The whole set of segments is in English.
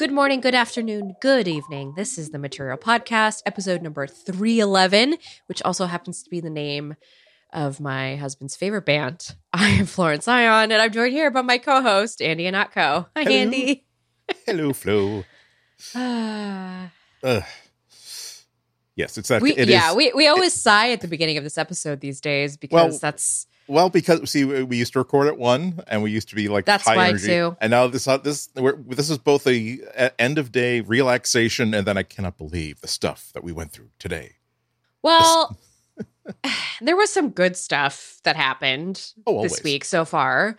Good morning, good afternoon, good evening. This is the Material Podcast, episode number 311, which also happens to be the name of my husband's favorite band. I am Florence Ion, and I'm joined here by my co host, Andy Ihnatko. Hi, Hello. Andy. Hello, Flo. Ah. Ugh. Yes, it's that. we, it yeah, is- we, we always sigh at the beginning of this episode these days because Well, that's well because see, we we used to record at one, and we used to be like That's high why, energy, too. and now this uh, this we're, this is both a, a end of day relaxation, and then I cannot believe the stuff that we went through today. Well, there was some good stuff that happened Oh, this week so far.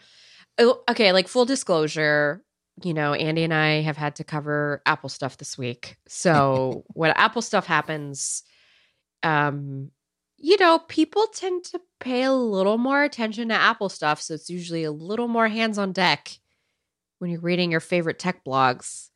Oh, Okay, like full disclosure, you know, Andy and I have had to cover Apple stuff this week. So when Apple stuff happens, um, you know, people tend to pay a little more attention to Apple stuff. So it's usually a little more hands on deck when you're reading your favorite tech blogs.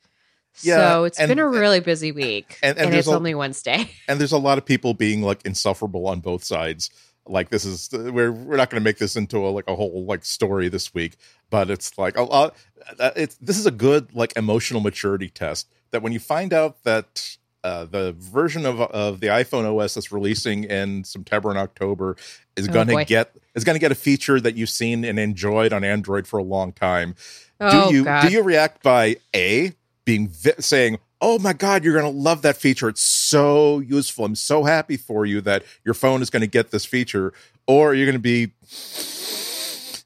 Yeah, so it's and- been a really busy week. and- And, and it's there's a- only Wednesday. and there's a lot of people being like insufferable on both sides like this is uh, we're we're not going to make this into a like a whole like story this week but it's like a lot uh, it's this is a good like emotional maturity test that when you find out that uh, the version of of the iPhone OS that's releasing in September and October is Oh, going to get is going to get a feature that you've seen and enjoyed on Android for a long time. Oh, do you God. do you react by a being vi- saying, "Oh my God, you're going to love that feature. It's so useful. I'm so happy for you that your phone is going to get this feature," or you're going to be.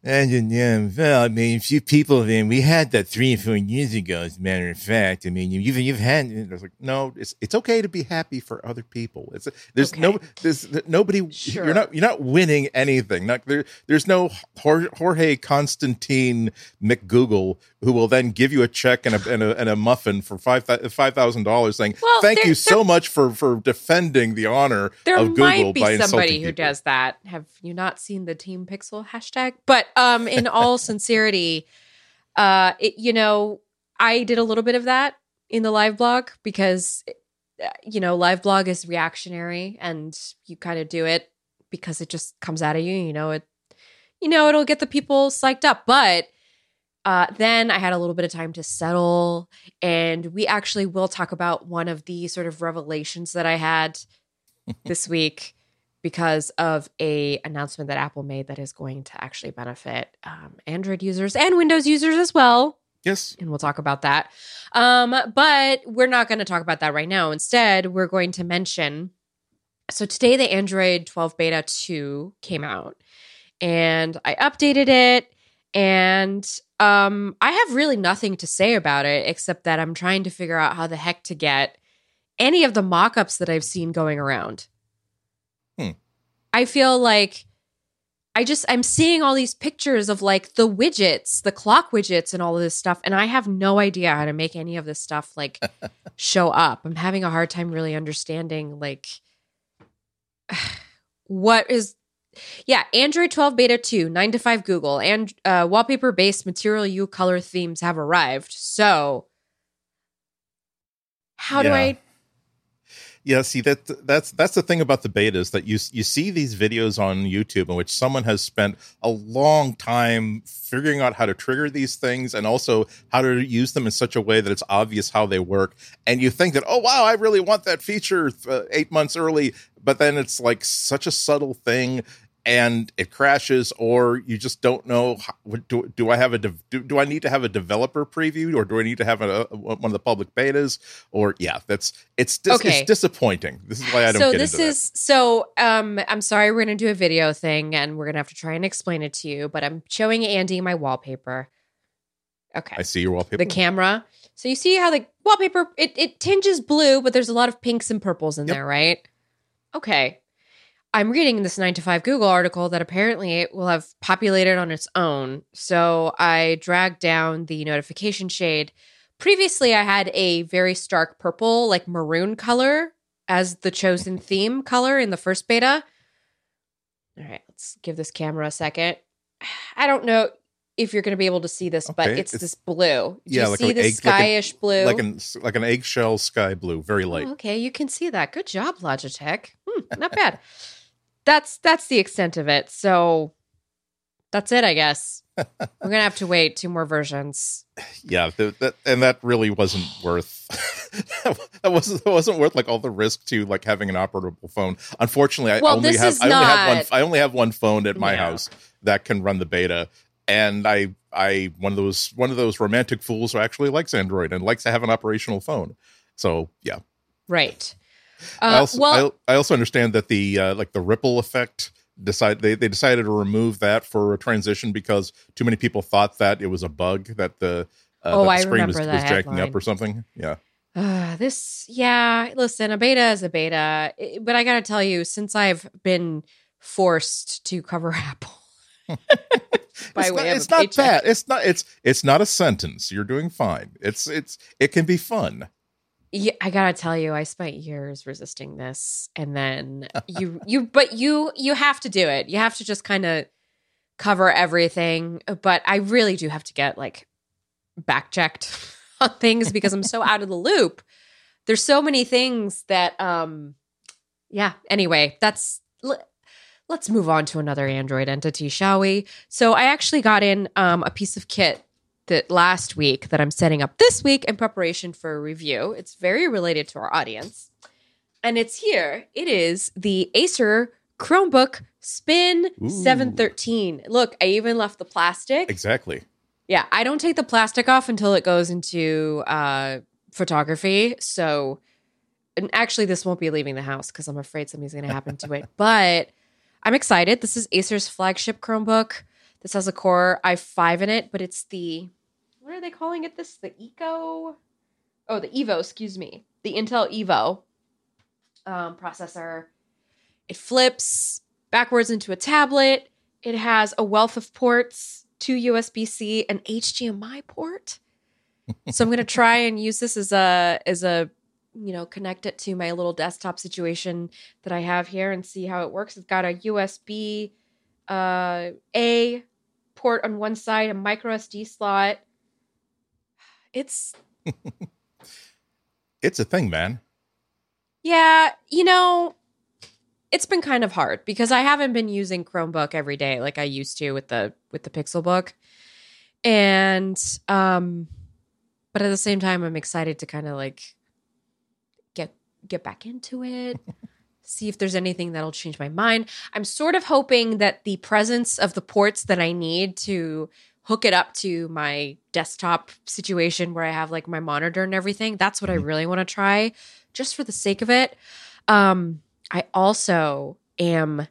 And yeah, well, I mean, a few people. Mean, we had that three or four years ago. As a matter of fact, I mean, you've you've had. It's like no, it's it's okay to be happy for other people. It's there's no there's nobody. Sure. You're not you're not winning anything. Not there. There's no Jorge Constantine McGoogle who will then give you a check and a and a, and a muffin for five five thousand dollars, saying Well, thank there- you so much for for defending the honor There of Google There might be somebody who people. does that. Have you not seen the Team Pixel hashtag? But um, in all sincerity, uh, it, you know, I did a little bit of that in the live blog because, uh, you know, live blog is reactionary, and you kind of do it because it just comes out of you. You know, it, you know, it'll get the people psyched up, but. Uh, then I had a little bit of time to settle, and we actually will talk about one of the sort of revelations that I had this week because of a announcement that Apple made that is going to actually benefit um, Android users and Windows users as well. Yes, And we'll talk about that. Um, but we're not going to talk about that right now. Instead, we're going to mention. So today, the Android 12 Beta 2 came out, and I updated it. And um, I have really nothing to say about it except that I'm trying to figure out how the heck to get any of the mock ups that I've seen going around. I feel like I just I'm seeing all these pictures of like the widgets, the clock widgets and all of this stuff and I have no idea how to make any of this stuff like show up. I'm having a hard time really understanding like what is yeah, Android 12 Beta 2, 9 to 5 Google, and uh, wallpaper based Material You color themes have arrived. So, how do I? Yeah, see that that's that's the thing about the betas that you you see these videos on YouTube in which someone has spent a long time figuring out how to trigger these things and also how to use them in such a way that it's obvious how they work. And you think that oh wow I really want that feature uh, 8 months early but then it's like such a subtle thing and it crashes or you just don't know do, do i have a do, do i need to have a developer preview or do i need to have a, a- one of the public betas or yeah that's it's dis, Okay. it's disappointing. This is why i don't so get this into that. is so um i'm sorry we're gonna do a video thing and we're gonna have to try and explain it to you but i'm showing andy my wallpaper. Okay. I see your wallpaper. The camera. So you see how the wallpaper it, it tinges blue but there's a lot of pinks and purples in Yep. there right? Okay i'm reading this 9 to 5 google article that apparently it will have populated on its own. So i dragged down the notification shade. Previously i had a very stark purple like maroon color as the chosen theme color in the first beta. All right let's give this camera a second. I don't know if you're going to be able to see this but it's, it's- this blue. Do yeah, you like see an this egg- like an- blue? like an like an eggshell sky blue very light. Oh, okay, you can see that. Good job, Logitech. Hmm, not bad. that's that's the extent of it. So That's it, I guess. We're gonna have to wait two more versions. Yeah, th- that, and that really wasn't worth. that wasn't that wasn't worth like all the risk to like having an operable phone. Unfortunately, I Well, only have I only have one. I only have one phone at my Yeah. house that can run the beta, and I I one of those one of those romantic fools who actually likes Android and likes to have an operational phone. So yeah, Right. I Uh, also well, I, I also understand that the uh, like the ripple effect decide they, they decided to remove that for a transition because too many people thought that it was a bug that the uh, Oh, that the I screen was, was jacking headline. up or something. Yeah, Uh, this, yeah, listen, a beta is a beta. I- But I got to tell you, since I've been forced to cover Apple by it's way not, of it's not paycheck. bad. It's not it's it's not a sentence. You're doing fine. It's it's it can be fun. Yeah, I gotta tell you, I spent years resisting this, and then you, you, but you, you have to do it. You have to just kind of cover everything. But I really do have to get like back checked on things because I'm so out of the loop. There's so many things that, um, yeah. Anyway, that's. l- Let's move on to another Android entity, shall we? So I actually got in um, a piece of kit that last week that I'm setting up this week in preparation for a review. It's very related to our audience. And it's here. It is the Acer Chromebook Spin Ooh. 713. Look, I even left the plastic. Exactly. Yeah, I don't take the plastic off until it goes into uh, photography. So, and actually, this won't be leaving the house because I'm afraid something's going to happen to it. But I'm excited. This is Acer's flagship Chromebook. This has a Core i5 in it, but it's the what are they calling it? This the Eco? Oh, the Evo. Excuse me, the Intel Evo um, processor. It flips backwards into a tablet. It has a wealth of ports, two USB C, an HDMI port. so I'm gonna try and use this as a as a you know connect it to my little desktop situation that I have here and see how it works. It's got a USB uh, A port on one side, a micro SD slot. It's It's a thing, man. Yeah, you know, it's been kind of hard because I haven't been using Chromebook every day like I used to with the with the Pixel Book. And um but at the same time I'm excited to kind of like get get back into it. See if there's anything that'll change my mind. I'm sort of hoping that the presence of the ports that I need to hook it up to my desktop situation where I have like my monitor and everything, that's what I Mhm. really want to try just for the sake of it. Um, I also am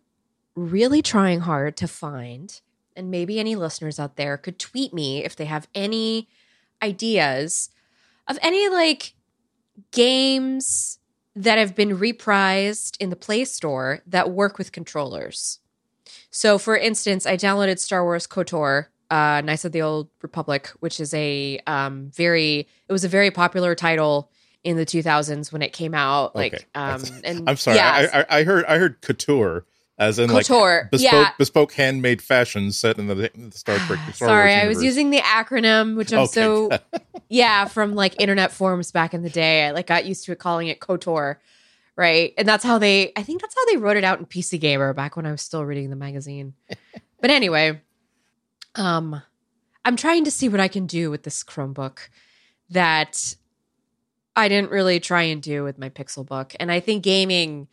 really trying hard to find, and maybe any listeners out there could tweet me if they have any ideas of any like games that have been reprised in the Play Store that work with controllers. So, for instance, I downloaded Star Wars KOTOR, uh, Knights of the Old Republic, which is a um, very, it was a very popular title in the 2000s when it came out. Like, Okay. um, and I'm sorry. yeah, I, I I heard I heard couture as in like KOTOR, bespoke yeah. bespoke handmade fashion set in the, the Star Trek. Star Sorry, I was using the acronym, which I'm Okay. so yeah from like internet forums back in the day. I like got used to it calling it KOTOR, right? And that's how they. I think that's how they wrote it out in PC Gamer back when I was still reading the magazine. but anyway, um, I'm trying to see what I can do with this Chromebook that I didn't really try and do with my Pixel Book, and I think gaming.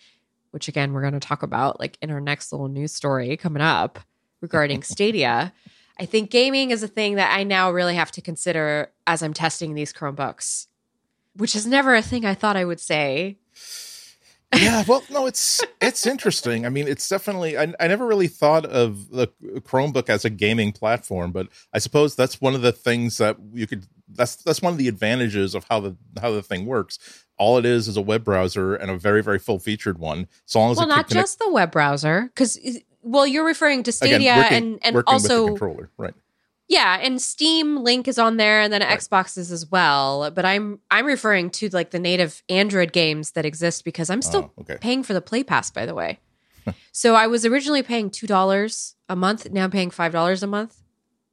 Which again, we're going to talk about like in our next little news story coming up regarding Stadia. I think gaming is a thing that I now really have to consider as I'm testing these Chromebooks, which is never a thing I thought I would say. Yeah, well, no, it's it's interesting. I mean, it's definitely. I, I never really thought of the Chromebook as a gaming platform, but I suppose that's one of the things that you could. That's that's one of the advantages of how the how the thing works. All it is is a web browser and a very very full featured one. So long as Well, not connect, just the web browser, because well, you're referring to again, Stadia working, and and working with the also controller, right? Yeah, and Steam Link is on there, and then Right. Xboxes as well. But I'm I'm referring to like the native Android games that exist because I'm still Oh, okay. paying for the Play Pass, by the way. so I was originally paying two dollars a month. Now I'm paying five dollars a month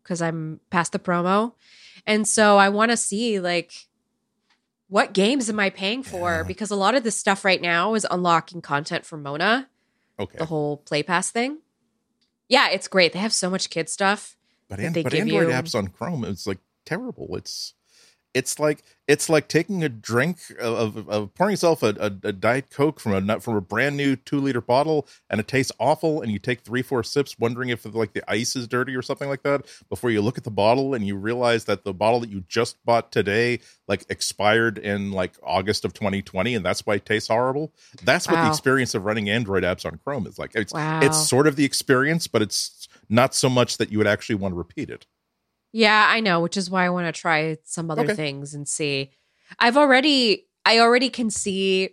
because I'm past the promo, and so I want to see like what games am I paying for? Yeah. Because a lot of this stuff right now is unlocking content from Mona, Okay. the whole Play Pass thing. Yeah, it's great. They have so much kid stuff. But, an, but Android you- apps on Chrome, it's like terrible. It's it's like it's like taking a drink of, of, of pouring yourself a, a, a diet coke from a nut- from a brand new two liter bottle, and it tastes awful. And you take three four sips, wondering if like the ice is dirty or something like that. Before you look at the bottle and you realize that the bottle that you just bought today like expired in like August of 2020, and that's why it tastes horrible. That's what the experience of running Android apps on Chrome is like. It's Wow. it's sort of the experience, but it's not so much that you would actually want to repeat it. Yeah, I know, which is why I want to try some other Okay. things and see. I've already I already can see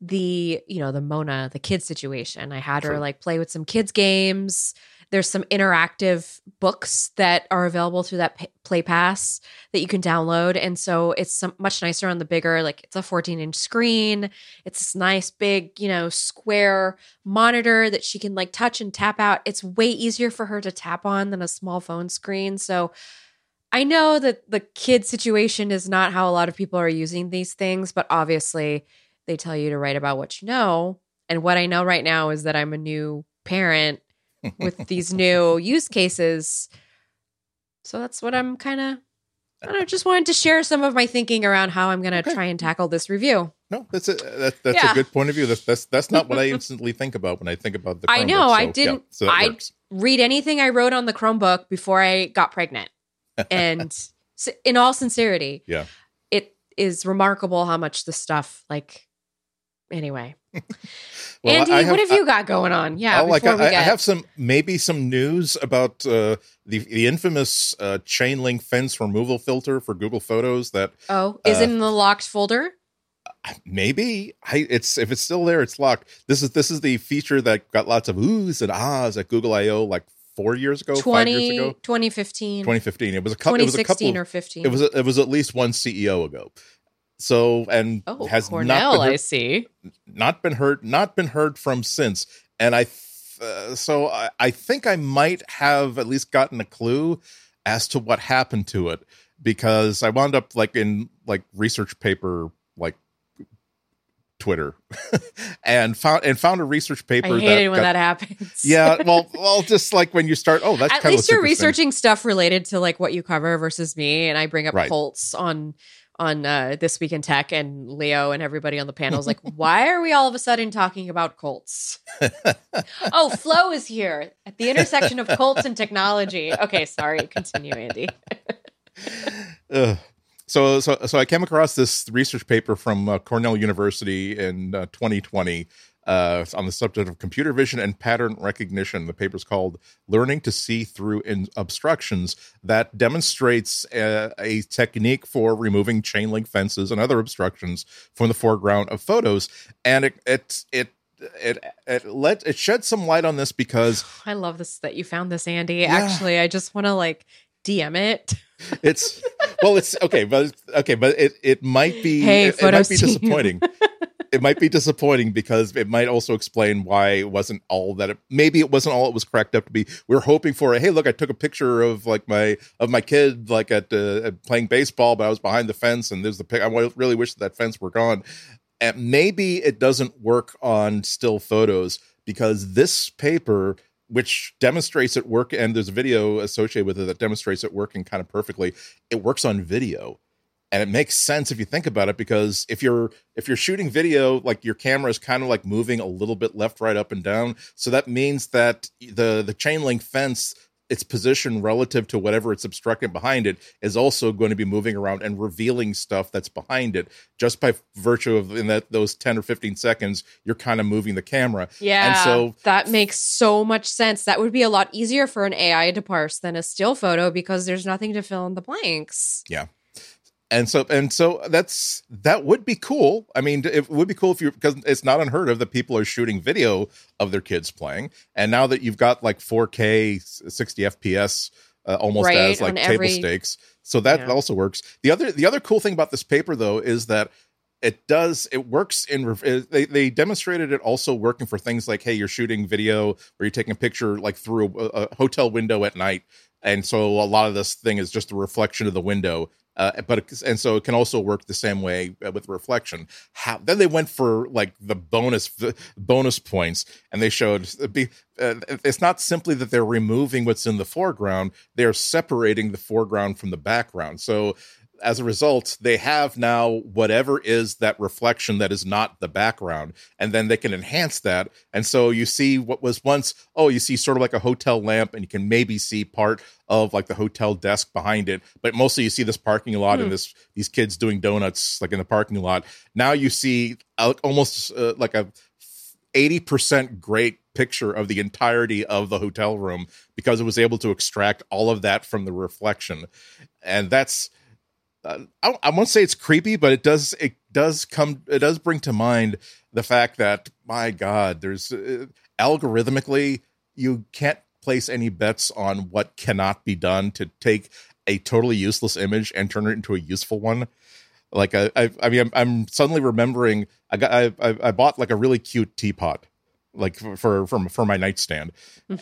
the, you know, the Mona, the kid situation. I had her like play with some kids games. There's some interactive books that are available through that Play Pass that you can download and so it's some, much nicer on the bigger like it's a 14-inch screen. It's this nice big, you know, square monitor that she can like touch and tap out. It's way easier for her to tap on than a small phone screen. So I know that the kid situation is not how a lot of people are using these things, but obviously they tell you to write about what you know. And what I know right now is that I'm a new parent with these new use cases. So that's what I'm kind of I don't know, just wanted to share some of my thinking around how I'm going to Okay. try and tackle this review. No, that's a that, that's Yeah. a good point of view. That's that's that's not what I instantly think about when I think about the. I Chromebook, know, I didn't- Yeah, so I- works. Read anything I wrote on the Chromebook before I got pregnant. And in all sincerity, Yeah. it is remarkable how much the stuff like anyway. Well, Andy, have- what have you got going on? Yeah, Oh, like I, I have some maybe some news about uh, the the infamous uh, chain link fence removal filter for Google Photos. That oh, is uh, in the locked folder? maybe I it's if it's still there, it's locked. This is this is the feature that got lots of oohs and ahs at Google I/O like four years ago, five years ago, 2015, 2015. It was a couple. It was a couple. or 15. It was a, it was at least one CEO ago. So and oh, has not Cornell, been I see. not been heard not been heard from since and i th- uh, so I, I think i might have at least gotten a clue as to what happened to it because i wound up like in like research paper like twitter and found and found a research paper I hate it when got- that happens. yeah well well just like when you start oh that's At least you're researching stuff related to like what you cover versus me, and I bring up Right. On on uh, this week in tech, and Leo and everybody on the panel is like, "Why are we all of a sudden talking about Colts?" oh, Flo is here at the intersection of Colts and technology. Okay, sorry. Continue, Andy. Ugh. So, so, so I came across this research paper from uh, Cornell University in uh, 2020 uh, on the subject of computer vision and pattern recognition. The paper's called "Learning to See Through in Obstructions" that demonstrates a, a technique for removing chain link fences and other obstructions from the foreground of photos, and it it it. It it let it shed some light on this because I love this that you found this, Andy. Yeah. Actually, I just want to like DM it. it's well it's okay but okay but it it might be Hey, it, it might be disappointing it might be disappointing because it might also explain why it wasn't all that it maybe it wasn't all it was cracked up to be. We were hoping for hey look i took a picture of like my of my kid like at, uh, playing baseball but i was behind the fence and there's the pic i really wish that fence were gone. And maybe it doesn't work on still photos because this paper which demonstrates it work and there's a video associated with it that demonstrates it working kind of perfectly it works on video and it makes sense if you think about it because if you're if you're shooting video like your camera is kind of like moving a little bit left right up and down so that means that the the chain link fence its position relative to whatever it's obstructing behind it is also going to be moving around and revealing stuff that's behind it just by virtue of in that those 10 or 15 seconds you're kind of moving the camera Yeah. And so- that makes so much sense. That would be a lot easier for an AI to parse than a still photo because there's nothing to fill in the blanks. And so and so that's that would be cool. I mean it would be cool if you because it's not unheard of that people are shooting video of their kids playing. And now that you've got like 4k 60 fps uh, almost Right, as like table every- stakes. So that Yeah. also works. The other the other cool thing about this paper though is that it does it works in they they demonstrated it also working for things like hey you're shooting video or you're taking a picture like through a, a hotel window at night. And so a lot of this thing is just a reflection of the window Uh, but and so it can also work the same way uh, with reflection. How then they went for like the bonus the bonus points, and they showed uh, be, uh, it's not simply that they're removing what's in the foreground; they're separating the foreground from the background. So as a result, they have now whatever is that reflection that is not the background, and then they can enhance that. And so you see what was once, oh, you see sort of like a hotel lamp, and you can maybe see part of like the hotel desk behind it, but mostly you see this parking lot Hmm. and this these kids doing donuts like in the parking lot. Now you see uh, almost uh, like a 80% great picture of the entirety of the hotel room because it was able to extract all of that from the reflection. And that's I, I won't say it's creepy, but it does it does come it does bring to mind the fact that my God, there's uh, algorithmically you can't place any bets on what cannot be done to take a totally useless image and turn it into a useful one. Like I, I, I mean, I'm, I'm suddenly remembering I got I, I bought like a really cute teapot, like for for for, for my nightstand,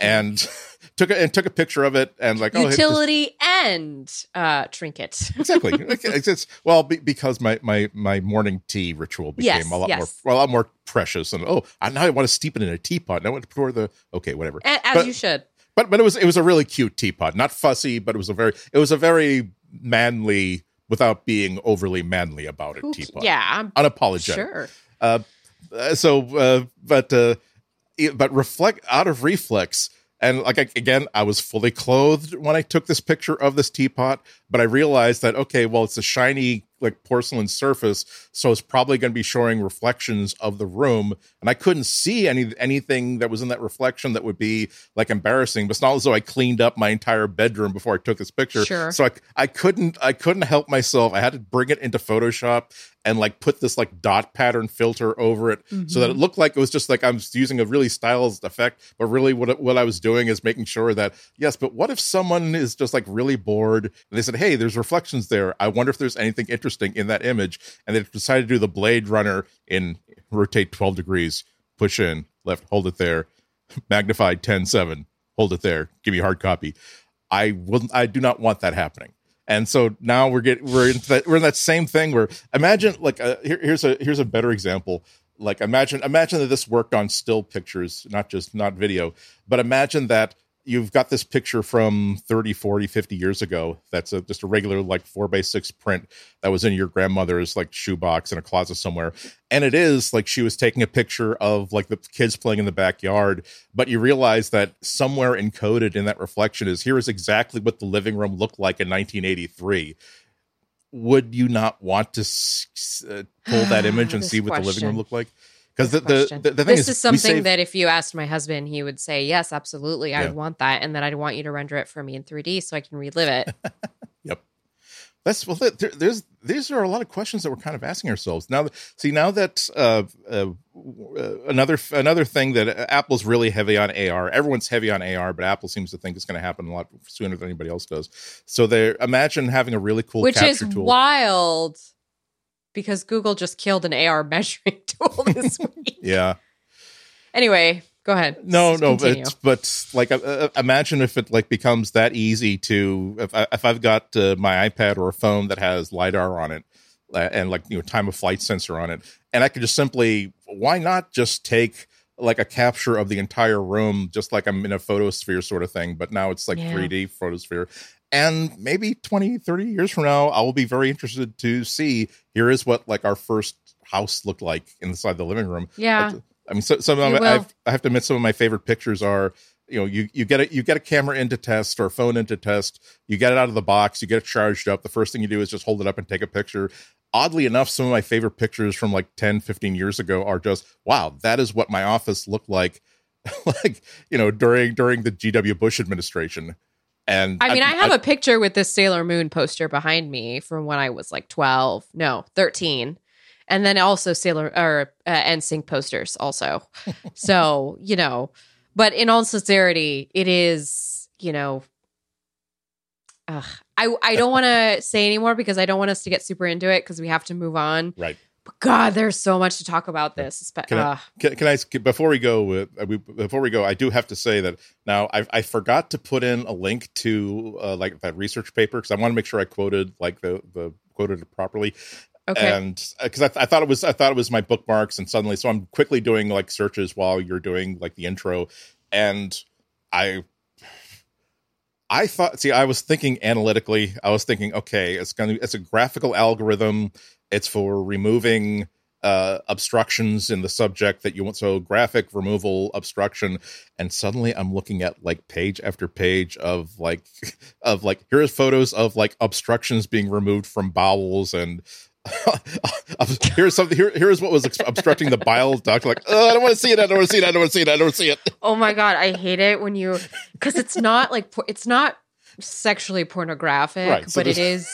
and took a and took a picture of it and like oh, Utility and uh, trinket. exactly. It's, it's- well be, because my my my morning tea ritual became Yes, a lot yes. more a lot more precious and oh I now I want to steep it in a teapot. And I want to pour the okay whatever. A- As But- you should. But but it was it was a really cute teapot, not fussy, but it was a very it was a very manly without being overly manly about it. Teapot, yeah, I'm unapologetic. sure. Uh, uh, so, uh, but uh, but reflect out of reflex, and like I, again, I was fully clothed when I took this picture of this teapot, but I realized that okay, well, it's a shiny like porcelain surface, so it's probably going to be showing reflections of the room, and I couldn't see any anything that was in that reflection that would be like embarrassing. But it's not as though I cleaned up my entire bedroom before I took this picture, Sure. so I I couldn't I couldn't help myself. I had to bring it into Photoshop and like put this like dot pattern filter over it so that it mm-hmm. looked like it was just like I'm using a really stylized effect, but really what what I was doing is making sure that yes, but what if someone is just like really bored and they said, "Hey, there's reflections there. I wonder if there's anything interesting in that image." And they decided to do the Blade Runner in rotate 12 degrees, push in, left, hold it there, magnified 10 7, hold it there, give me a hard copy. I wouldn't I do not want that happening. And so now we're getting we're in that we're in that same thing where imagine like uh here, here's a here's a better example. Like imagine imagine that this worked on still pictures, not just not video, but imagine that you've got this picture from 30 40 50 years ago that's a, just a regular like four by six print that was in your grandmother's like shoebox in a closet somewhere. And it is like she was taking a picture of like the kids playing in the backyard but you realize that somewhere encoded in that reflection is here is exactly what the living room looked like in 1983 would you not want to uh, pull that image and see what the living room looked like because the, the, the, the thing this is, is something save- that if you asked my husband, he would say, "Yes, absolutely, I'd want that, and that I'd want you to render it for me in 3D so I can relive it." Yep. That's well. There, there's these are a lot of questions that we're kind of asking ourselves now. See now that uh, uh, uh, another another thing that Apple's really heavy on AR. Everyone's heavy on AR, but Apple seems to think it's going to happen a lot sooner than anybody else does. So they imagine having a really cool Which is tool. wild because Google just killed an AR measuring tool this week. yeah. Anyway, go ahead. No, no, but but like uh, uh, imagine if it like becomes that easy to if I, if I've got uh, my iPad or a phone that has lidar on it uh, and like you know time of flight sensor on it, and I could just simply why not just take like a capture of the entire room, just like I'm in a photosphere sort of thing, but now it's like Yeah. 3D photosphere. And maybe 20, 30 years from now, I will be very interested to see here is what like our first house looked like inside the living room. yeah. I mean, so, some of my. I've, I have to admit, some of my favorite pictures are, you know, you you get it, you get a camera into test or a phone into test, you get it out of the box, you get it charged up. The first thing you do is just hold it up and take a picture. Oddly enough, some of my favorite pictures from like 10, 15 years ago are just, wow, that is what my office looked like, like you know, during during the GW Bush administration. And I mean, I, have a picture with this Sailor Moon poster behind me from when I was like 12, no, 13. And then also Sailor or uh, NSYNC posters also. so, you know, but in all sincerity, it is, you know, ugh, I, I don't want to say anymore because I don't want us to get super into it because we have to move on. right. God, there's so much to talk about this. Can I, can, can I before we go? Uh, before we go, I do have to say that now I, I forgot to put in a link to uh, like that research paper because I want to make sure I quoted like the the quoted it properly. Okay. And because uh, I, th- I thought it was I thought it was my bookmarks, and suddenly so I'm quickly doing like searches while you're doing like the intro, and I I thought, see, I was thinking analytically. I was thinking, okay, it's going to, be it's a graphical algorithm. It's for removing uh, obstructions in the subject that you want. So graphic removal obstruction. And suddenly I'm looking at like page after page of like, of like, here's photos of like obstructions being removed from bowels and here's something. Here, here's what was obstructing the bile duct. Like, oh, I don't want to see it. I don't want to see it. I don't want to see it. I don't want to see it. Oh my god, I hate it when you because it's not like it's not sexually pornographic, right, so but it is.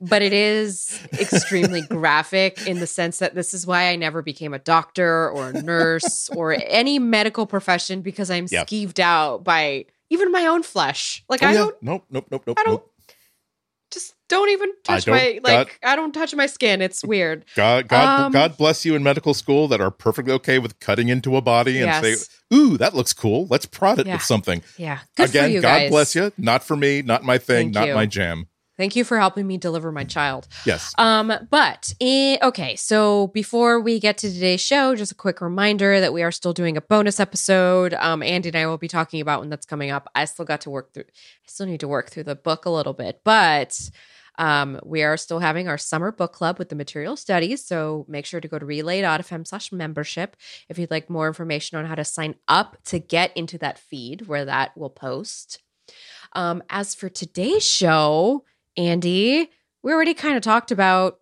But it is extremely graphic in the sense that this is why I never became a doctor or a nurse or any medical profession because I'm yep. skeeved out by even my own flesh. Like oh, I yeah. don't. Nope. Nope. Nope. Nope. I don't. Nope just don't even touch don't, my like God, I don't touch my skin. It's weird. God God um, God bless you in medical school that are perfectly okay with cutting into a body and yes. say, "Ooh, that looks cool. Let's prod it yeah. with something." Yeah. Good Again, God guys. bless you. Not for me, not my thing, Thank not you. my jam. Thank you for helping me deliver my child. Yes. Um, but eh, okay, so before we get to today's show, just a quick reminder that we are still doing a bonus episode. Um, Andy and I will be talking about when that's coming up. I still got to work through. I still need to work through the book a little bit, but um, we are still having our summer book club with the material studies. So make sure to go to relay.fm slash membership if you'd like more information on how to sign up to get into that feed where that will post. Um, as for today's show, Andy, we already kind of talked about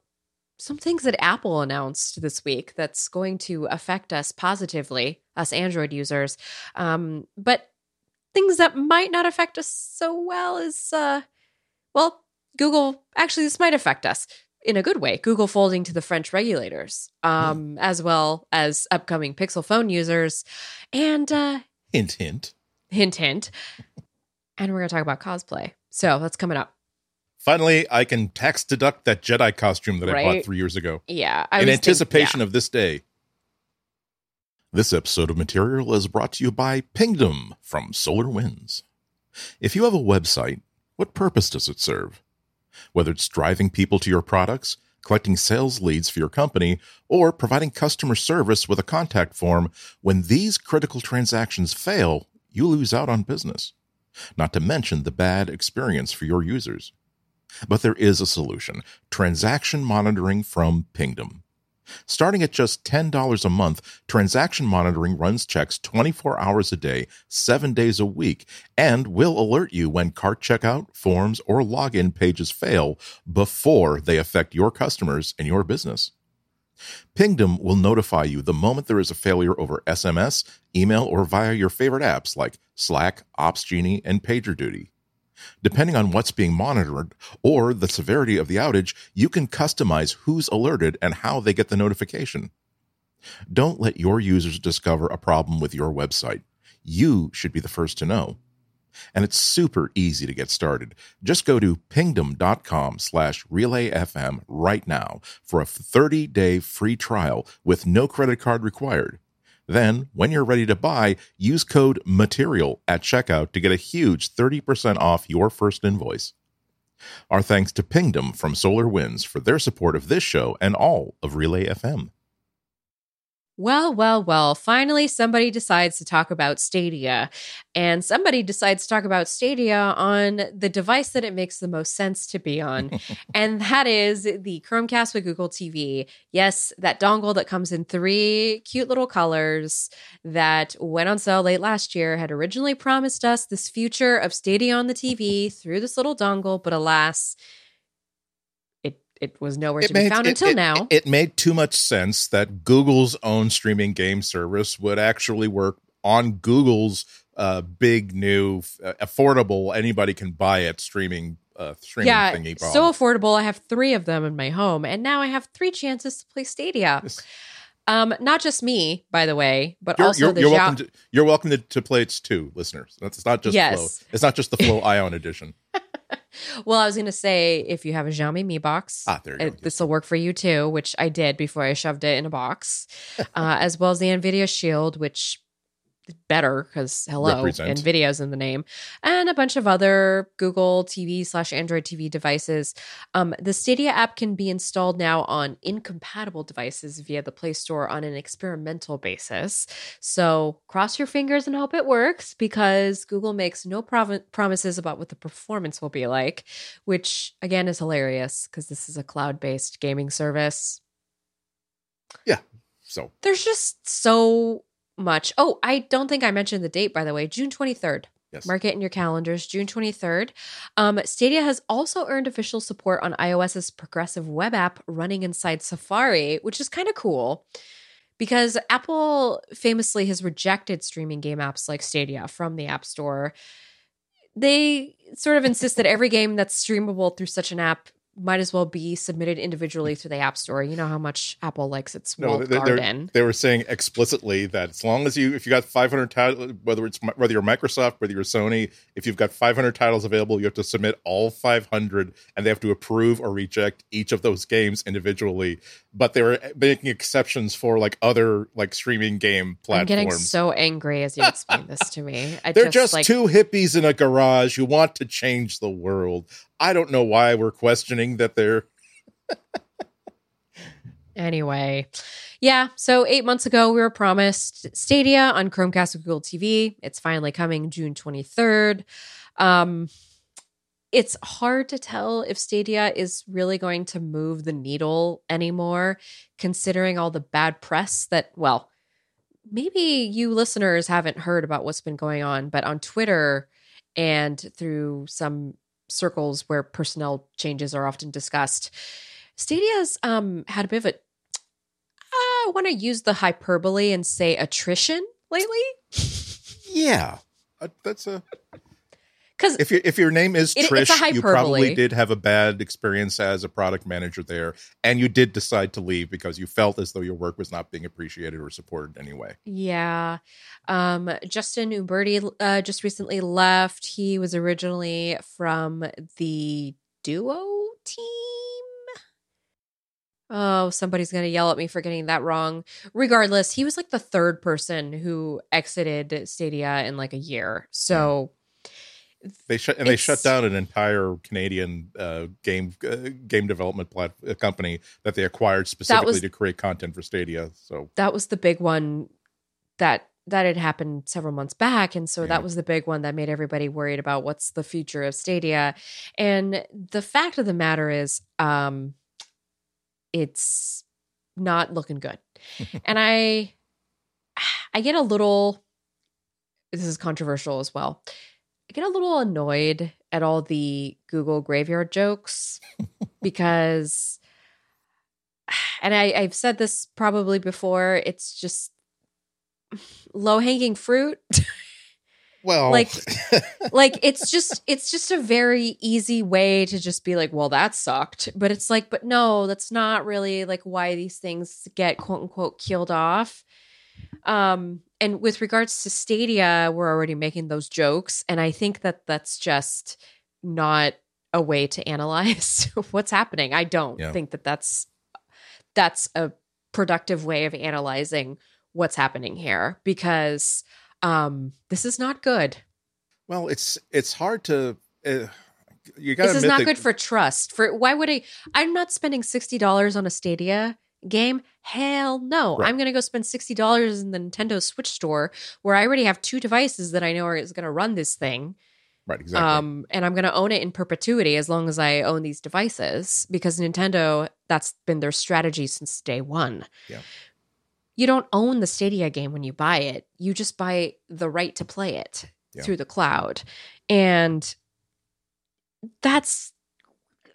some things that Apple announced this week that's going to affect us positively, us Android users. Um, but things that might not affect us so well is, uh, well, Google, actually, this might affect us in a good way. Google folding to the French regulators, um, mm. as well as upcoming Pixel phone users. And uh, hint, hint, hint, hint. and we're going to talk about cosplay. So that's coming up. Finally, I can tax deduct that Jedi costume that right? I bought three years ago. Yeah. I in anticipation yeah. of this day. This episode of Material is brought to you by Pingdom from Solar Winds. If you have a website, what purpose does it serve? whether it's driving people to your products, collecting sales leads for your company, or providing customer service with a contact form, when these critical transactions fail, you lose out on business. Not to mention the bad experience for your users. But there is a solution transaction monitoring from Pingdom. Starting at just $10 a month, transaction monitoring runs checks 24 hours a day, 7 days a week, and will alert you when cart checkout, forms, or login pages fail before they affect your customers and your business. Pingdom will notify you the moment there is a failure over SMS, email, or via your favorite apps like Slack, OpsGenie, and PagerDuty. Depending on what's being monitored or the severity of the outage, you can customize who's alerted and how they get the notification. Don't let your users discover a problem with your website. You should be the first to know. And it's super easy to get started. Just go to pingdom.com slash relayfm right now for a 30-day free trial with no credit card required. Then, when you're ready to buy, use code MATERIAL at checkout to get a huge 30% off your first invoice. Our thanks to Pingdom from Solar Winds for their support of this show and all of Relay FM. Well, well, well, finally somebody decides to talk about Stadia. And somebody decides to talk about Stadia on the device that it makes the most sense to be on. and that is the Chromecast with Google TV. Yes, that dongle that comes in three cute little colors that went on sale late last year had originally promised us this future of Stadia on the TV through this little dongle, but alas, it was nowhere it to made, be found it, until it, now. It made too much sense that Google's own streaming game service would actually work on Google's uh, big new uh, affordable anybody can buy it streaming uh, streaming yeah, thingy. So affordable. I have three of them in my home, and now I have three chances to play Stadia. Yes. Um, not just me, by the way, but you're, also you're, the you're welcome to you're welcome to, to play it too, listeners. That's not just yes. Flo. It's not just the Flo Ion edition. well, I was going to say if you have a Xiaomi Mi box, Ah, there you go. this will work for you too, which I did before I shoved it in a box, uh, as well as the NVIDIA Shield, which better because hello, Represent. videos in the name, and a bunch of other Google TV slash Android TV devices. Um, the Stadia app can be installed now on incompatible devices via the Play Store on an experimental basis. So cross your fingers and hope it works because Google makes no promises about what the performance will be like, which again is hilarious because this is a cloud based gaming service. Yeah so There's just so much. Oh, I don't think I mentioned the date, by the way June 23rd. yes, Mark it in your calendars, June 23rd. Um, Stadia has also earned official support on iOS's progressive web app running inside Safari, which is kind of cool because Apple famously has rejected streaming game apps like Stadia from the App Store. They sort of insist that every game that's streamable through such an app might as well be submitted individually through the App Store. You know how much Apple likes its No, walled they- garden. they were saying explicitly that as long as you, if you got 500 titles, whether it's whether you're Microsoft, whether you're Sony, if you've got 500 titles available, you have to submit all 500, and they have to approve or reject each of those games individually. But they were making exceptions for like other like streaming game platforms. I'm getting so angry as you explain this to me. I They're just, like, two hippies in a garage who want to change the world. I don't know why we're questioning that they're Anyway, yeah. So eight months ago, we were promised Stadia on Chromecast and Google TV. It's finally coming June 23rd. Um, it's hard to tell if Stadia is really going to move the needle anymore, considering all the bad press that, well, maybe you listeners haven't heard about what's been going on, but on Twitter and through some circles where personnel changes are often discussed, Stadia's um, had a bit of a, I want to use the hyperbole and say attrition lately. yeah. Uh, that's a Because if your if your name is It- Trish, you probably did have a bad experience as a product manager there, and you did decide to leave because you felt as though your work was not being appreciated or supported anyway. Yeah. Um, Justin Uberti uh, just recently left. He was originally from the duo team. Oh, somebody's going to yell at me for getting that wrong. Regardless, he was like the third person who exited Stadia in like a year. So, They shut and they shut down an entire Canadian uh, game uh, game development plat- uh, company that they acquired specifically was- to create content for Stadia. So that was the big one that that had happened several months back and so Yeah. that was the big one that made everybody worried about what's the future of stadia and the fact of the matter is um it's not looking good and i i get a little this is controversial as well i get a little annoyed at all the google graveyard jokes because and I, I've said this probably before. It's just low hanging fruit. well, Like- like it's just it's just a very easy way to just be like, well, that sucked. But it's like, but no, that's not really like why these things get quote unquote killed off. Um, and with regards to Stadia, we're already making those jokes, and I think that that's just not a way to analyze what's happening. I don't Yeah. think that that's that's a productive way of analyzing what's happening here because um this is not good. well, it's it's hard to. Uh, you got This is not good for trust. For why would I I'm not spending $60 on a Stadia game. Hell no. Right. I'm going to go spend $60 in the Nintendo Switch store where I already have two devices that I know are is going to run this thing. right. Exactly. Um, and I'm going to own it in perpetuity as long as I own these devices because Nintendo, that's been their strategy since day one. Yeah. You don't own the Stadia game when you buy it, you just buy the right to play it Yeah. through the cloud. And that's,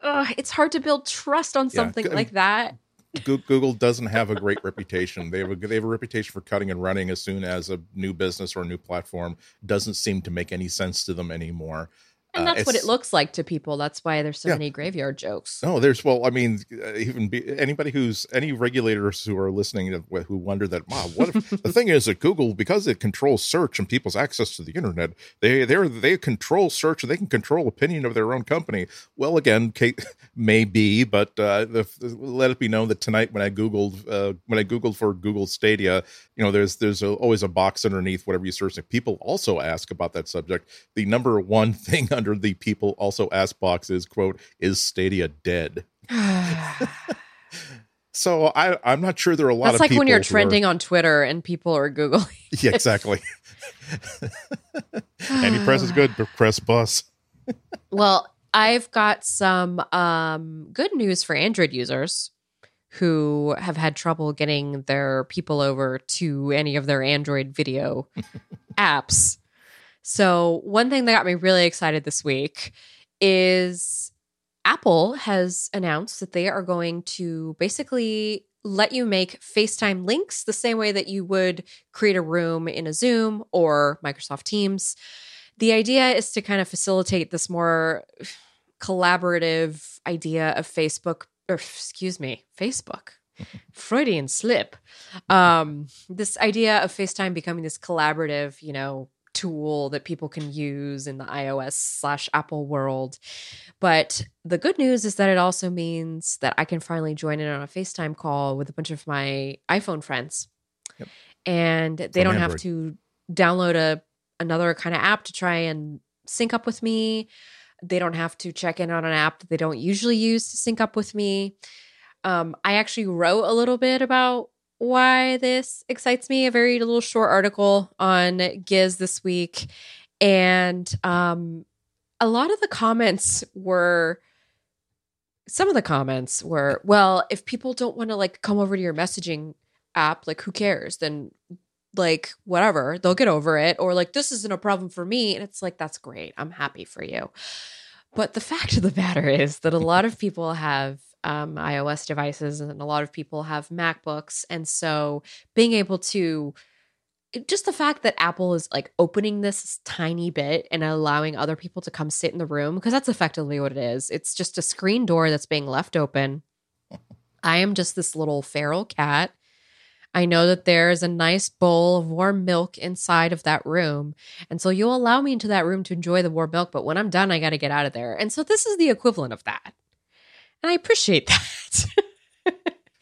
uh, it's hard to build trust on something G- like that. Goo- Google doesn't have a great reputation. They have a, they have a reputation for cutting and running as soon as a new business or a new platform doesn't seem to make any sense to them anymore. And Uh, that's what it looks like to people. That's why there's so Yeah. many graveyard jokes. No, there's well, I mean, uh, even be, anybody who's any regulators who are listening to- who wonder that, wow, what if the thing is that Google because it controls search and people's access to the internet, they they they control search and they can control opinion of their own company. Well, again, Kate, maybe, but uh, the, let it be known that tonight when I googled uh, when I googled for Google Stadia, you know, there's there's a, always a box underneath whatever you search. People also ask about that subject. The number one thing under the people also ask boxes, quote is Stadia dead? So I I'm not sure there are a lot That's of like people when you're who are- trending on Twitter and people are Googling. yeah, exactly. Any press is good, but press bus. Well, I've got some um, good news for Android users who have had trouble getting their people over to any of their Android video apps. So, one thing that got me really excited this week is Apple has announced that they are going to basically let you make FaceTime links the same way that you would create a room in a Zoom or Microsoft Teams. The idea is to kind of facilitate this more collaborative idea of Facebook, or excuse me, Facebook. Freudian slip. Um, this idea of FaceTime becoming this collaborative, you know, tool that people can use in the iOS slash Apple world. But the good news is that it also means that I can finally join in on a FaceTime call with a bunch of my iPhone friends. Yep. And they From don't have to download a another kind of app to try and sync up with me. They don't have to check in on an app that they don't usually use to sync up with me. Um, I actually wrote a little bit about why this excites me, a very little short article on Giz this week. And um, a lot of the comments were some of the comments were, well, if people don't want to like come over to your messaging app, like who cares? Then like whatever, they'll get over it. Or like this isn't a problem for me. And it's like, that's great. I'm happy for you. But the fact of the matter is that a lot of people have um, iOS devices and a lot of people have MacBooks. And so being able to just the fact that Apple is like opening this tiny bit and allowing other people to come sit in the room, because that's effectively what it is. It's just a screen door that's being left open. I am just this little feral cat. I know that there's a nice bowl of warm milk inside of that room. And so you'll allow me into that room to enjoy the warm milk, but when I'm done, I got to get out of there. And so this is the equivalent of that. And I appreciate that.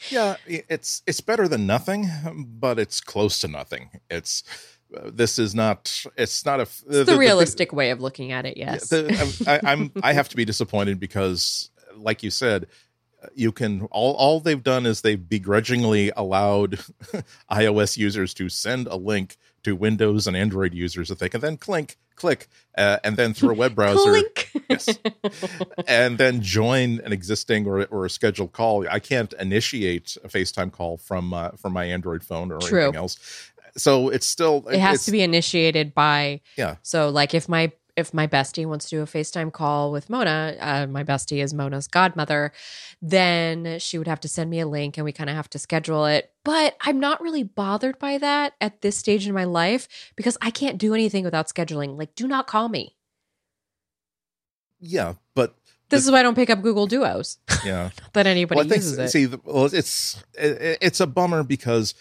Yeah, it's it's better than nothing, but it's close to nothing. It's uh, this is not it's not a It's the realistic way of looking at it, yes. Yeah, the- I, I'm I have to be disappointed because, like you said, you can all all they've done is they've begrudgingly allowed iOS users to send a link to Windows and Android users that they can then click click uh, and then through a web browser Yes. and then join an existing or, or a scheduled call. I can't initiate a FaceTime call from uh, from my Android phone or True. anything else. So it's still it has to be initiated by Yeah. so like if my if my bestie wants to do a FaceTime call with Mona, uh, my bestie is Mona's godmother, then she would have to send me a link and we kind of have to schedule it. But I'm not really bothered by that at this stage in my life because I can't do anything without scheduling. Like, do not call me. Yeah, but This is why I don't pick up Google Duos. yeah. That anybody well, I think uses it. see, well, it's it, it's a bummer because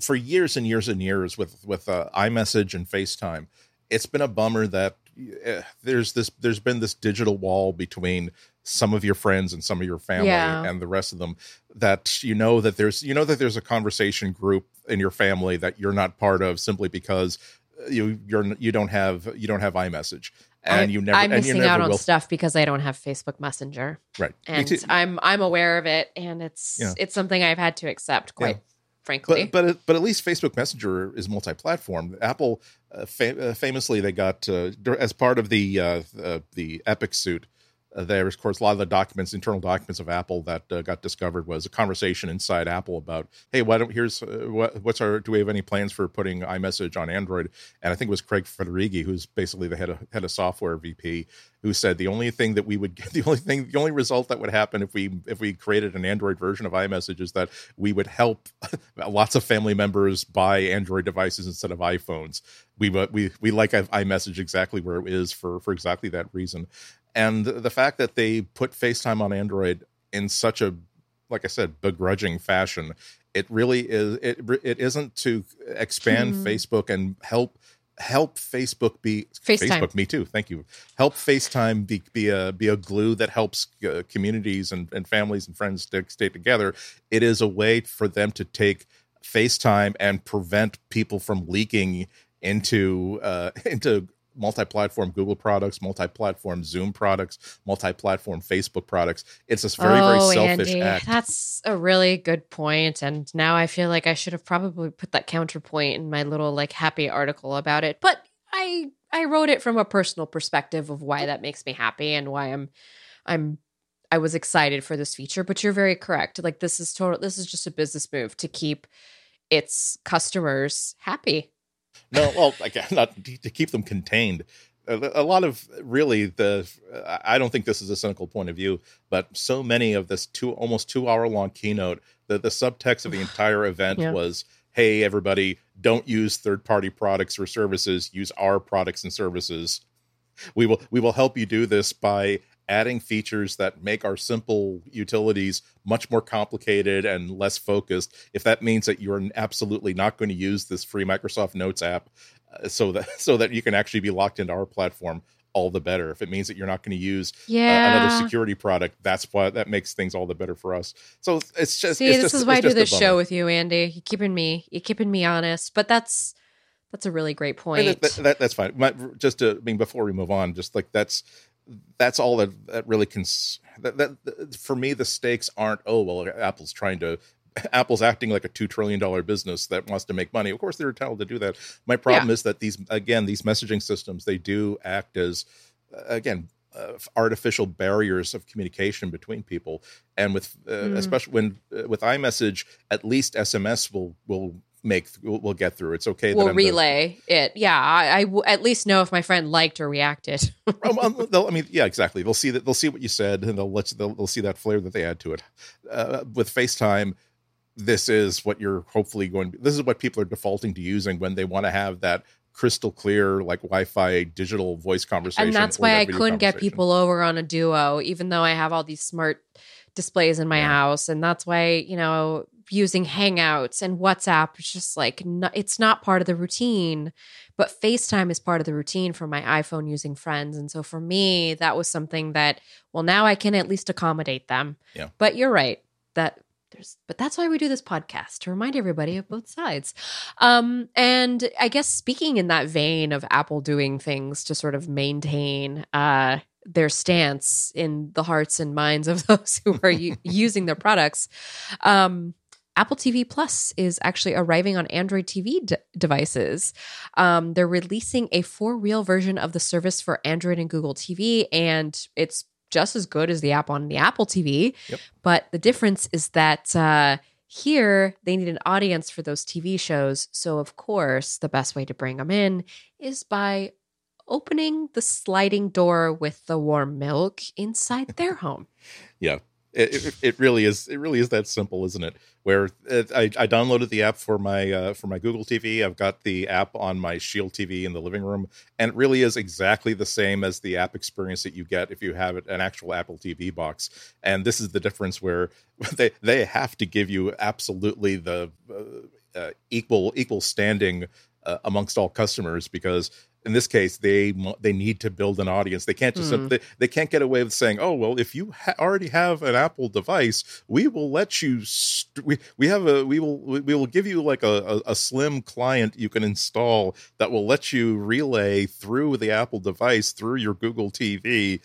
for years and years and years with with uh, iMessage and FaceTime, it's been a bummer that Eh, there's this there's been this digital wall between some of your friends and some of your family Yeah. and the rest of them that you know that there's you know that there's a conversation group in your family that you're not part of simply because uh, you you're you don't have you don't have iMessage and I'm- you never I'm and missing never out on will stuff because I don't have Facebook Messenger. right and. I'm I'm aware of it, and it's Yeah. it's something I've had to accept, quite frankly. But but but at least Facebook Messenger is multi-platform. Apple uh, fa- uh, famously they got uh, as part of the uh, the, the Epic suit. There of course, a lot of the documents, internal documents of Apple that uh, got discovered was a conversation inside Apple about, hey, why don't here's uh, what, what's our do we have any plans for putting iMessage on Android? And I think it was Craig Federighi, who's basically the head of head of software VP, who said the only thing that we would get, the only thing, the only result that would happen if we if we created an Android version of iMessage is that we would help lots of family members buy Android devices instead of iPhones. we we we like iMessage exactly where it is for for exactly that reason, and the fact that they put FaceTime on Android in such a like I said begrudging fashion, it really is it it isn't to expand hmm. Facebook and help help Facebook be FaceTime. Facebook. Me too. Thank you. Help FaceTime be be a be a glue that helps uh, communities and, and families and friends to stay together. It is a way for them to take FaceTime and prevent people from leaking into uh, into multi-platform Google products, multi-platform Zoom products, multi-platform Facebook products. It's a very, oh, very selfish Andy, act. That's a really good point. And now I feel like I should have probably put that counterpoint in my little like happy article about it. But I I wrote it from a personal perspective of why that makes me happy and why I'm I'm I was excited for this feature. But you're very correct. Like this is total this is just a business move to keep its customers happy no, well, again, not to keep them contained. A, lot of really the I don't think this is a cynical point of view, but so many of this two almost two hour long keynote, the the subtext of the entire event yeah. was, "Hey, everybody, don't use third party products or services. Use our products and services. We will we will help you do this by adding features that make our simple utilities much more complicated and less focused if that means that you're absolutely not going to use this free microsoft notes app uh, so that so that you can actually be locked into our platform all the better if it means that you're not going to use yeah. uh, another security product that's why that makes things all the better for us so it's just see it's this just, is why i do this show with you andy you're keeping me you're keeping me honest but that's that's a really great point. That, that, that's fine. just to, I mean, before we move on, just like that's that's all that, that really cons that, that for me the stakes aren't oh well apple's trying to apple's acting like a $2 trillion business that wants to make money of course they're entitled to do that my problem yeah. is that these again these messaging systems they do act as again uh, artificial barriers of communication between people and with uh, mm. especially when uh, with imessage at least sms will will make we'll, we'll get through. It's okay. We'll relay the, it. Yeah, I, I w- at least know if my friend liked or reacted. um I mean, yeah, exactly. They'll see that. They'll see what you said, and they'll let you, they'll, they'll see that flair that they add to it. Uh, with FaceTime, this is what you're hopefully going. To, this is what people are defaulting to using when they want to have that crystal clear like wi-fi digital voice conversation and that's why i couldn't get people over on a duo even though i have all these smart displays in my yeah. house and that's why you know using Hangouts and WhatsApp. It's just like, no, it's not part of the routine, but FaceTime is part of the routine for my iPhone using friends. And so for me, that was something that, well, now I can at least accommodate them. Yeah. But you're right that there's, but that's why we do this podcast to remind everybody of both sides. Um, and I guess speaking in that vein of Apple doing things to sort of maintain, uh, their stance in the hearts and minds of those who are u- using their products. Um, Apple TV Plus is actually arriving on Android TV d- devices. Um, they're releasing a for real version of the service for Android and Google TV, and it's just as good as the app on the Apple TV. Yep. But the difference is that uh, here they need an audience for those TV shows. So, of course, the best way to bring them in is by opening the sliding door with the warm milk inside their home. Yeah. It, it, really is. It really is that simple, isn't it? Where it, I, I downloaded the app for my uh, for my Google TV. I've got the app on my Shield TV in the living room, and it really is exactly the same as the app experience that you get if you have an actual Apple TV box. And this is the difference where they they have to give you absolutely the uh, uh, equal equal standing uh, amongst all customers because in this case they they need to build an audience they can't just mm. they, they can't get away with saying oh well if you ha- already have an apple device we will let you st- we, we have a we will we will give you like a, a, a, slim client you can install that will let you relay through the apple device through your google tv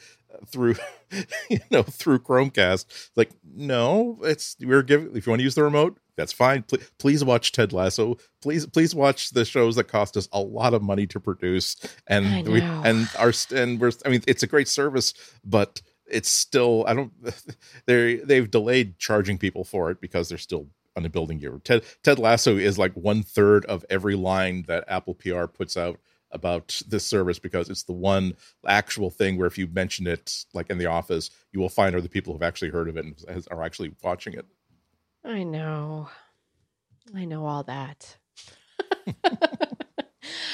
through you know through chromecast like no it's we're giving if you want to use the remote that's fine. Please, please watch ted lasso. Please please watch the shows that cost us a lot of money to produce. And we and our and we're i mean it's a great service but it's still i don't they they've delayed charging people for it because they're still on a building year ted ted lasso is like one third of every line that apple pr puts out about this service because it's the one actual thing where if you mention it like in the office you will find other people who've actually heard of it and are actually watching it i know i know all that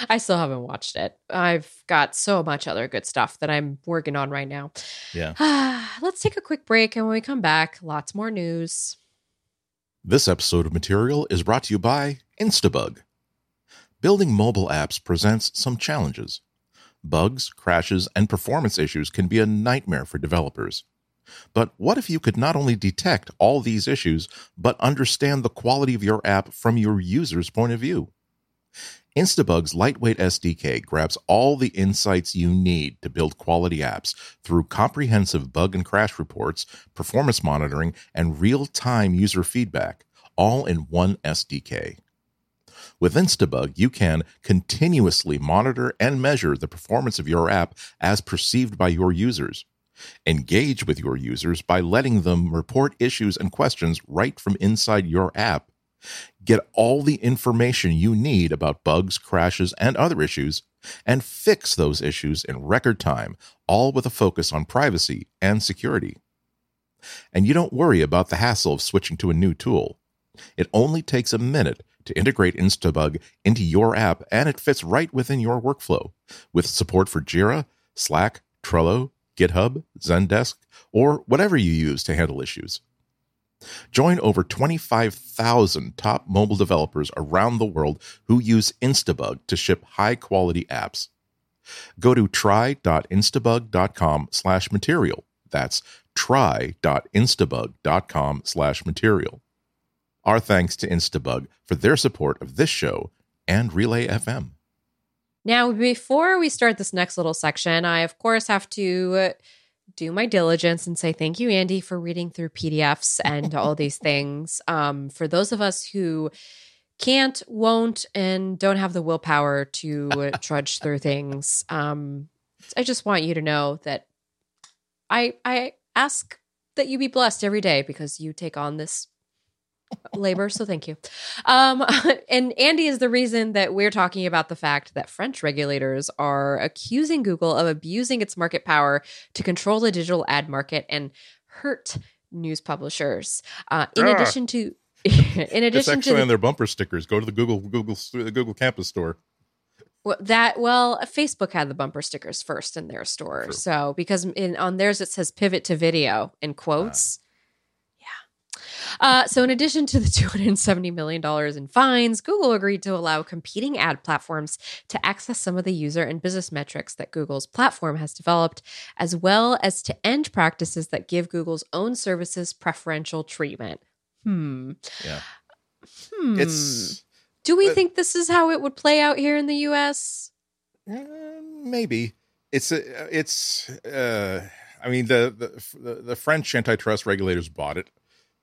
I still haven't watched it. I've got so much other good stuff that I'm working on right now. Yeah. Let's take a quick break, and when we come back, lots more news. This episode of Material is brought to you by Instabug. Building mobile apps presents some challenges. Bugs, crashes, and performance issues can be a nightmare for developers. But what if you could not only detect all these issues, but understand the quality of your app from your user's point of view? Instabug's lightweight SDK grabs all the insights you need to build quality apps through comprehensive bug and crash reports, performance monitoring, and real time user feedback, all in one SDK. With Instabug, you can continuously monitor and measure the performance of your app as perceived by your users. Engage with your users by letting them report issues and questions right from inside your app Get all the information you need about bugs, crashes, and other issues, and fix those issues in record time, all with a focus on privacy and security. And you don't worry about the hassle of switching to a new tool. It only takes a minute to integrate Instabug into your app, and it fits right within your workflow with support for Jira, Slack, Trello, GitHub, Zendesk, or whatever you use to handle issues. Join over 25,000 top mobile developers around the world who use Instabug to ship high quality apps. Go to try.instabug.com slash material. That's try.instabug.com slash material. Our thanks to Instabug for their support of this show and Relay FM. Now, before we start this next little section, I, of course, have to do my diligence and say thank you, Andy, for reading through PDFs and all these things. Um, for those of us who can't, won't, and don't have the willpower to trudge through things, um, I just want you to know that I I ask that you be blessed every day because you take on this labor. So thank you. Um, and Andy is the reason that we're talking about the fact that French regulators are accusing Google of abusing its market power to control the digital ad market and hurt news publishers. Uh, in ah. addition to, in addition it's actually to the, on their bumper stickers. Go to the Google Google the Google Campus store. Well, that well, Facebook had the bumper stickers first in their store. True. So because in on theirs it says pivot to video in quotes. Uh, so, in addition to the $270 million in fines, Google agreed to allow competing ad platforms to access some of the user and business metrics that Google's platform has developed, as well as to end practices that give Google's own services preferential treatment. Hmm. Yeah. Hmm. It's. Do we uh, think this is how it would play out here in the U.S.? Uh, maybe it's a, it's. Uh, I mean, the, the the French antitrust regulators bought it.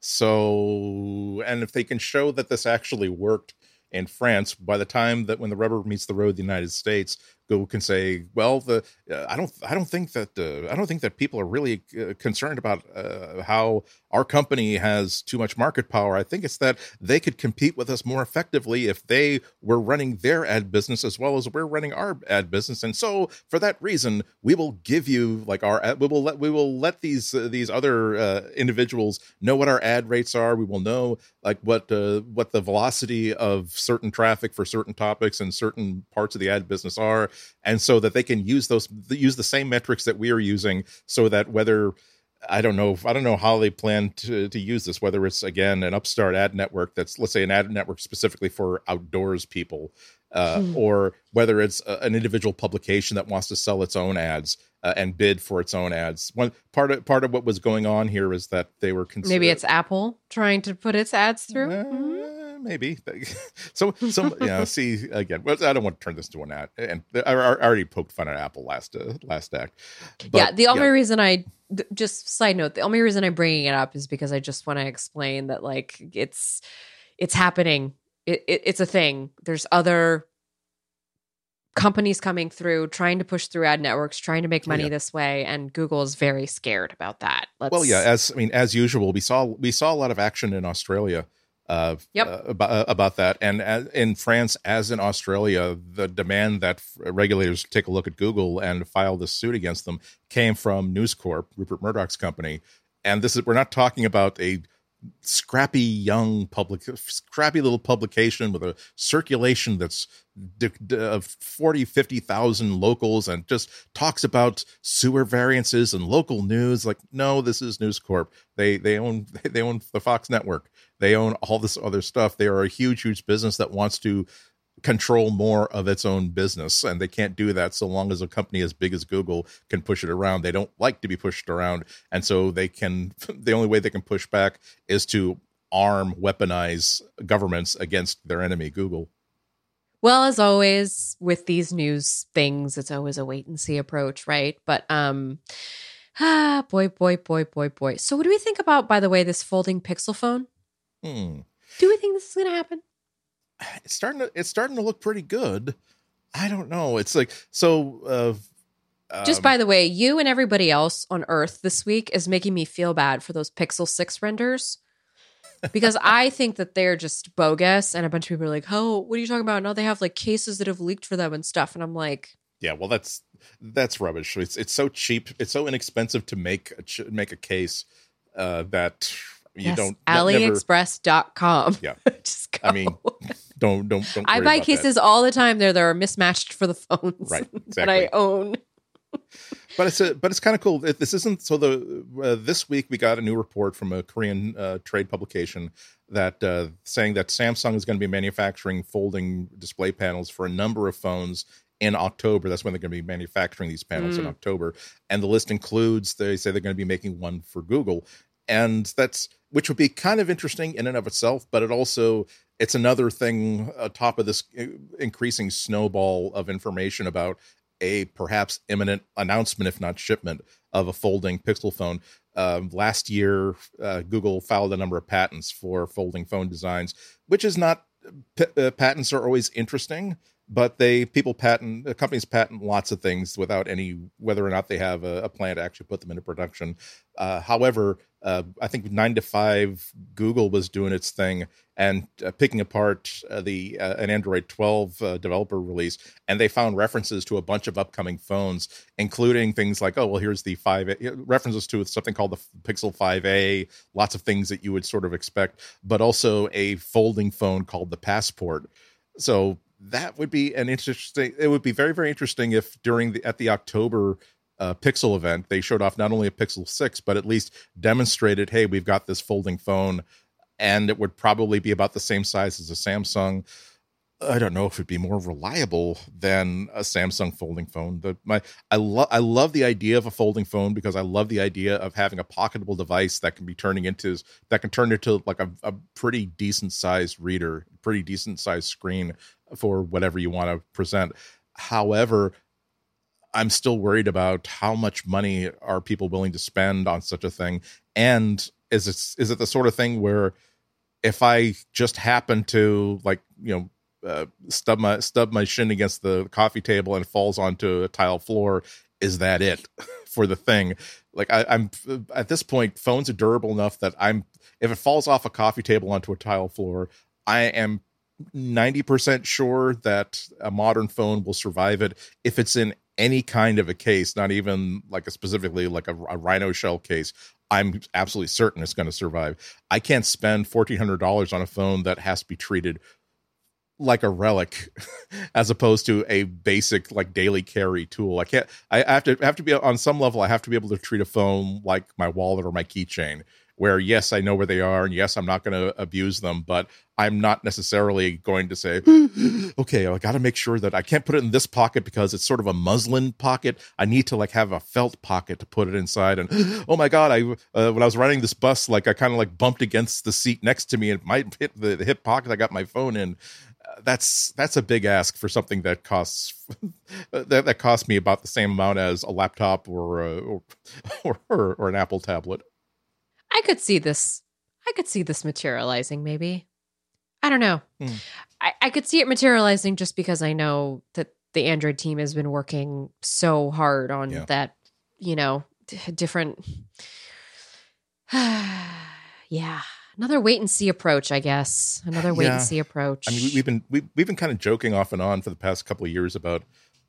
So, and if they can show that this actually worked in France, by the time that when the rubber meets the road, the United States, Google can say, well, the uh, I don't I don't think that uh, I don't think that people are really uh, concerned about uh, how our company has too much market power. I think it's that they could compete with us more effectively if they were running their ad business as well as we're running our ad business. And so, for that reason, we will give you like our we will let we will let these uh, these other uh, individuals know what our ad rates are. We will know like what uh, what the velocity of certain traffic for certain topics and certain parts of the ad business are and so that they can use those use the same metrics that we are using so that whether I don't know. I don't know how they plan to, to use this. Whether it's again an upstart ad network that's let's say an ad network specifically for outdoors people, uh, hmm. or whether it's a, an individual publication that wants to sell its own ads uh, and bid for its own ads. One part of part of what was going on here is that they were consider- maybe it's Apple trying to put its ads through. Uh, mm-hmm maybe. so, some, you know, see again. Well, I don't want to turn this to an ad, and I, already poked fun at Apple last uh, last act. But, yeah, the only yeah. reason I just side note, the only reason I'm bringing it up is because I just want to explain that like it's it's happening. It, it, it's a thing. There's other companies coming through trying to push through ad networks trying to make money yeah. this way and google is very scared about that Let's... well yeah as i mean as usual we saw we saw a lot of action in australia uh, yep. uh, about, uh, about that. And as, in France, as in Australia, the demand that regulators take a look at Google and file this suit against them came from News Corp, Rupert Murdoch's company. And this is we're not talking about a scrappy young public scrappy little publication with a circulation that's of 40 50,000 locals and just talks about sewer variances and local news like no this is News Corp they they own they own the Fox network they own all this other stuff. They are a huge huge business that wants to control more of its own business and they can't do that so long as a company as big as google can push it around. They don't like to be pushed around and so they can the only way they can push back is to arm weaponize governments against their enemy google. Well as always with these news things it's always a wait and see approach right? But um ah boy boy boy boy boy. So what do we think about by the way this folding pixel phone hmm. do we think this is going to happen it's starting to it's starting to look pretty good. I don't know. It's like so. Uh, um, Just by the way, you and everybody else on Earth this week is making me feel bad for those Pixel Six renders because I think that they're just bogus, and a bunch of people are like, "Oh, what are you talking about?" No, they have like cases that have leaked for them and stuff, and I'm like, "Yeah, well, that's that's rubbish. It's it's so cheap, it's so inexpensive to make a make a case uh, that you yes, don't aliexpress.com yeah just go. i mean don't don't don't i buy cases that. all the time there that are mismatched for the phones right exactly. that i own but it's a, but it's kind of cool this isn't so the uh, this week we got a new report from a korean uh, trade publication that uh, saying that samsung is going to be manufacturing folding display panels for a number of phones in October. That's when they're going to be manufacturing these panels mm. in October. And the list includes, they say they're going to be making one for Google and that's which would be kind of interesting in and of itself but it also it's another thing atop of this uh, increasing snowball of information about a perhaps imminent announcement if not shipment of a folding pixel phone. Um, last year uh, google filed a number of patents for folding phone designs which is not p- uh, patents are always interesting but they people patent uh, companies patent lots of things without any whether or not they have a, a plan to actually put them into production. Uh, however uh, i think 9 to 5 google was doing its thing and uh, picking apart uh, the uh, an android 12 developer release and they found references to a bunch of upcoming phones including things like oh well here's the 5 references to something called the pixel 5a lots of things that you would sort of expect but also a folding phone called the passport. So that would be an interesting it would be very very interesting if during the at the october uh, pixel event they showed off not only a pixel 6 but at least demonstrated hey we've got this folding phone and it would probably be about the same size as a samsung I don't know if it'd be more reliable than a Samsung folding phone. But my I love I love the idea of a folding phone because I love the idea of having a pocketable device that can be turning into that can turn into like a, a pretty decent sized reader, pretty decent sized screen for whatever you want to present. However, I'm still worried about how much money are people willing to spend on such a thing, and is it is it the sort of thing where if I just happen to like you know uh, stub my stub my shin against the coffee table and falls onto a tile floor is that it for the thing like I, i'm at this point phones are durable enough that i'm if it falls off a coffee table onto a tile floor i am 90% sure that a modern phone will survive it if it's in any kind of a case not even like a specifically like a, a rhino shell case i'm absolutely certain it's going to survive i can't spend $1400 on a phone that has to be treated like a relic as opposed to a basic like daily carry tool. I can't I have to have to be on some level I have to be able to treat a phone like my wallet or my keychain where yes, I know where they are and yes, I'm not going to abuse them, but I'm not necessarily going to say, okay, I got to make sure that I can't put it in this pocket because it's sort of a muslin pocket. I need to like have a felt pocket to put it inside. And oh my god, I uh, when I was riding this bus, like I kind of like bumped against the seat next to me and it might hit the, the hip pocket I got my phone in uh, that's that's a big ask for something that costs uh, that, that costs me about the same amount as a laptop or, a, or, or or an Apple tablet. I could see this. I could see this materializing. Maybe I don't know. Hmm. I, I could see it materializing just because I know that the Android team has been working so hard on yeah. that. You know, d- different. yeah another wait and see approach, I guess. Another wait yeah. and see approach. I mean, we've been we've, we've been kind of joking off and on for the past couple of years about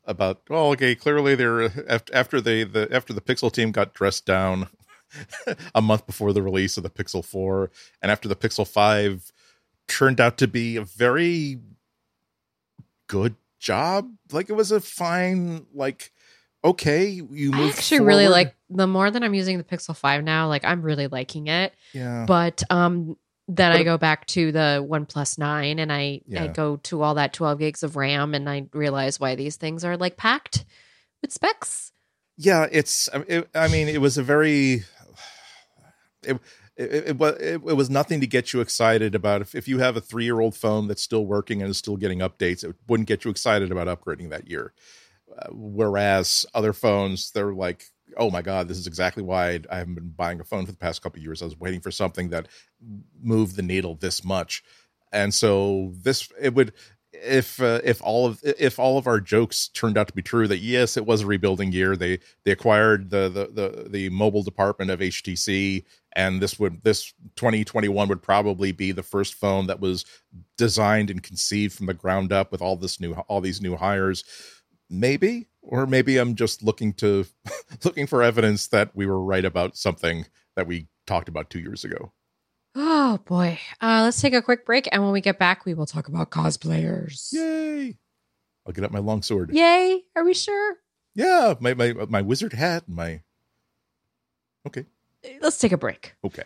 about well, okay, clearly they're after they the after the Pixel team got dressed down a month before the release of the Pixel 4 and after the Pixel 5 turned out to be a very good job. Like it was a fine like okay, you I actually really like the more that I'm using the Pixel 5 now, like I'm really liking it. Yeah. But um then but, I go back to the One 9 and I yeah. I go to all that 12 gigs of RAM and I realize why these things are like packed with specs. Yeah, it's it, I mean it was a very it, it, it, it, was nothing to get you excited about. If, if you have a three year old phone that's still working and is still getting updates, it wouldn't get you excited about upgrading that year. Uh, whereas other phones, they're like, oh my god, this is exactly why I haven't been buying a phone for the past couple years. I was waiting for something that moved the needle this much, and so this it would if uh, if all of if all of our jokes turned out to be true that yes it was a rebuilding year they they acquired the the the, the mobile department of HTC and this would this 2021 would probably be the first phone that was designed and conceived from the ground up with all this new all these new hires. Maybe or maybe i'm just looking to looking for evidence that we were right about something that we talked about 2 years ago. Oh boy. Uh let's take a quick break and when we get back we will talk about cosplayers. Yay! I'll get out my long sword. Yay! Are we sure? Yeah my my my wizard hat and my okay let's take a break. Okay.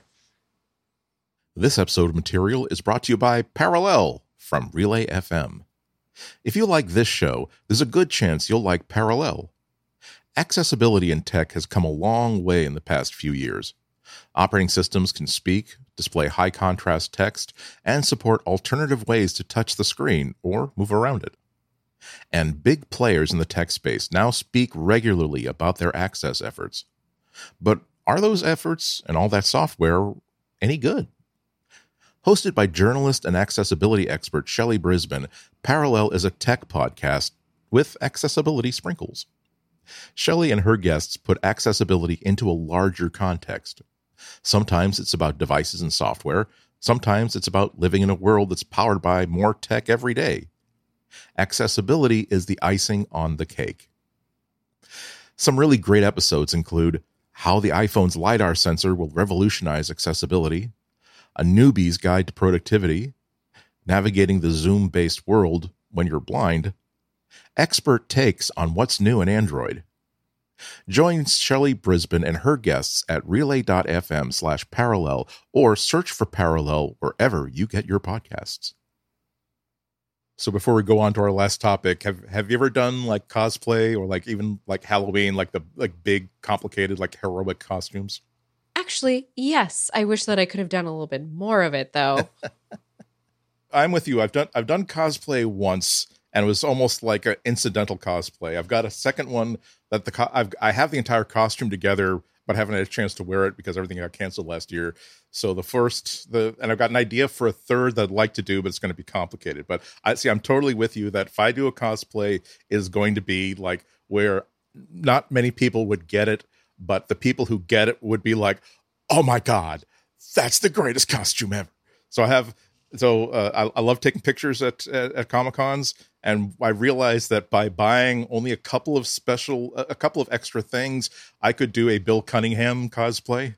This episode of material is brought to you by Parallel from Relay FM. If you like this show, there's a good chance you'll like Parallel. Accessibility in tech has come a long way in the past few years. Operating systems can speak, display high contrast text, and support alternative ways to touch the screen or move around it. And big players in the tech space now speak regularly about their access efforts. But are those efforts and all that software any good? Hosted by journalist and accessibility expert Shelley Brisbane, Parallel is a tech podcast with accessibility sprinkles. Shelley and her guests put accessibility into a larger context. Sometimes it's about devices and software, sometimes it's about living in a world that's powered by more tech every day. Accessibility is the icing on the cake. Some really great episodes include how the iPhone's LiDAR sensor will revolutionize accessibility, a newbie's guide to productivity, navigating the Zoom based world when you're blind, expert takes on what's new in Android. Join Shelley Brisbane and her guests at relay.fm slash parallel or search for parallel wherever you get your podcasts. So before we go on to our last topic, have have you ever done like cosplay or like even like Halloween, like the like big complicated like heroic costumes? Actually, yes. I wish that I could have done a little bit more of it though. I'm with you. I've done I've done cosplay once and it was almost like an incidental cosplay. I've got a second one that the co- I've I have the entire costume together but haven't had a chance to wear it because everything got canceled last year. So the first, the and I've got an idea for a third that I'd like to do, but it's going to be complicated. But I see, I'm totally with you that if I do a cosplay, is going to be like where not many people would get it, but the people who get it would be like, "Oh my god, that's the greatest costume ever!" So I have so uh, I, I, love taking pictures at at, at comic cons and i realized that by buying only a couple of special a couple of extra things i could do a bill cunningham cosplay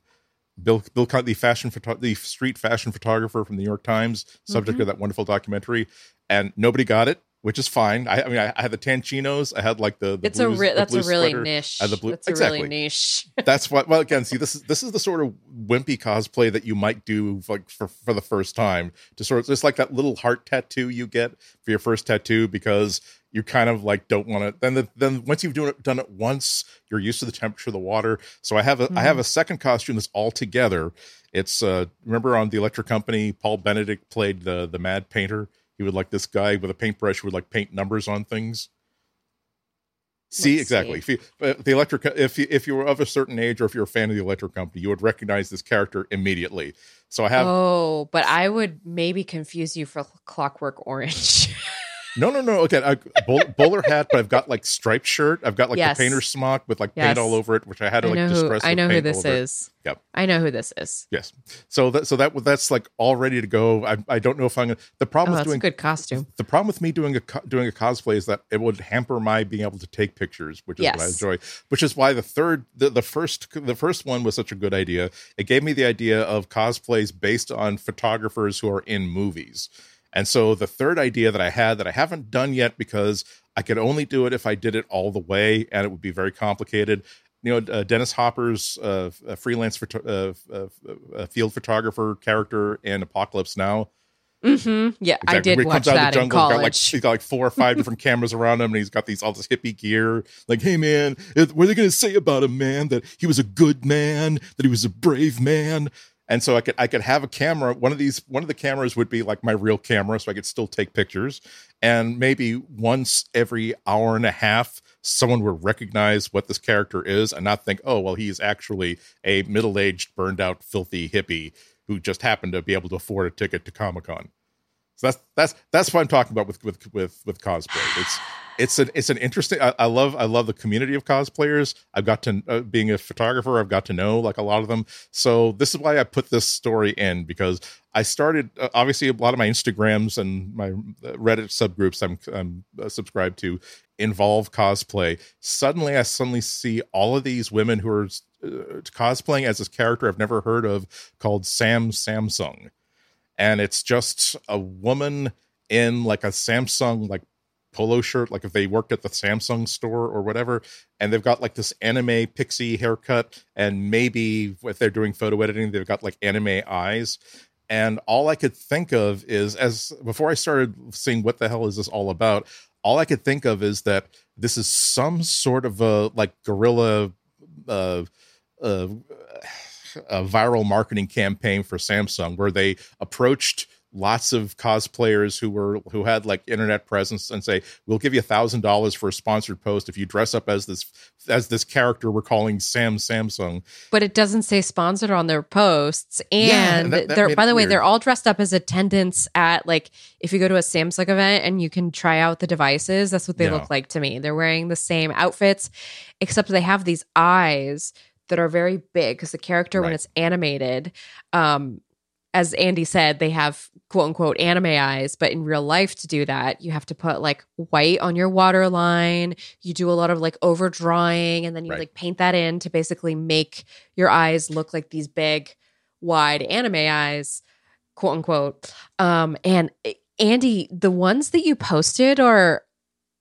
bill bill the fashion photo- the street fashion photographer from the new york times subject mm-hmm. of that wonderful documentary and nobody got it which is fine. I, I mean, I, I, had the Tanchinos. I had like the, the it's blues, a re- that's a really sweater. niche. the blue, that's exactly. a really niche. that's what. Well, again, see, this is this is the sort of wimpy cosplay that you might do like for for the first time to sort of just like that little heart tattoo you get for your first tattoo because you kind of like don't want to. Then the, then once you've done it, done it once, you're used to the temperature of the water. So I have a mm-hmm. I have a second costume that's all together. It's uh remember on the Electric Company, Paul Benedict played the the Mad Painter he would like this guy with a paintbrush would like paint numbers on things. See Let's exactly. See. If you, uh, the electric, if you, if you were of a certain age or if you're a fan of the electric company, you would recognize this character immediately. So I have. Oh, but I would maybe confuse you for Clockwork Orange. No, no, no. Okay, I, bowl, bowler hat, but I've got like striped shirt. I've got like Yes. the painter's smock with like Yes. paint all over it, which I had to I like who distress. I with know who this is. Yep. I know who this is. Yes. So that so that that's like all ready to go. I, I don't know if I'm gonna. The Oh, problem with that's a doing good costume. the problem with me doing a doing a cosplay is that it would hamper my being able to take pictures, which is what I enjoy. Which is why the third, the, the first, the first one was such a good idea. It gave me the idea of cosplays based on photographers who are in movies. And so the third idea that I had that I haven't done yet because I could only do it if I did it all the way, and it would be very complicated. You know, uh, Dennis Hopper's uh, a freelance photo- uh, uh, field photographer character in Apocalypse Now. hmm Yeah, I Exactly. did When he watch comes out of that the in jungle, he's got like he's got like four or five different cameras around him, and he's got these all this hippie gear. Like, hey man, what are they going to say about him, man? That he was a good man, that he was a brave man. And so I could I could have a camera. One of these one of the cameras would be like my real camera, so I could still take pictures. And maybe once every hour and a half, someone would recognize what this character is and not think, oh well, he's actually a middle aged, burned out, filthy hippie who just happened to be able to afford a ticket to Comic Con. So that's that's that's what I'm talking about with with with with cosplay. It's it's an it's an interesting. I, I love I love the community of cosplayers. I've got to uh, being a photographer. I've got to know like a lot of them. So this is why I put this story in because I started uh, obviously a lot of my Instagrams and my uh, Reddit subgroups I'm I'm uh, subscribed to involve cosplay. Suddenly, I suddenly see all of these women who are uh, cosplaying as this character I've never heard of called Sam Samsung and it's just a woman in like a Samsung like polo shirt, like if they worked at the Samsung store or whatever, and they've got like this anime pixie haircut, and maybe if they're doing photo editing, they've got like anime eyes. And all I could think of is as before I started seeing what the hell is this all about, all I could think of is that this is some sort of a like guerrilla uh uh a viral marketing campaign for Samsung where they approached lots of cosplayers who were who had like internet presence and say we'll give you a thousand dollars for a sponsored post if you dress up as this as this character we're calling Sam Samsung but it doesn't say sponsored on their posts. Yeah, And that- that they're by the way, weird. they're all dressed up as attendants at like if you go to a Samsung event and you can try out the devices, that's what they Yeah. look like to me. They're wearing the same outfits, except they have these eyes that are very big because the character when it's animated, um, as Andy said, they have quote unquote anime eyes, but in real life, to do that, you have to put like white on your waterline. You do a lot of like overdrawing, and then you Right. like paint that in to basically make your eyes look like these big, wide anime eyes, quote unquote. Um, and eh, Andy, the ones that you posted are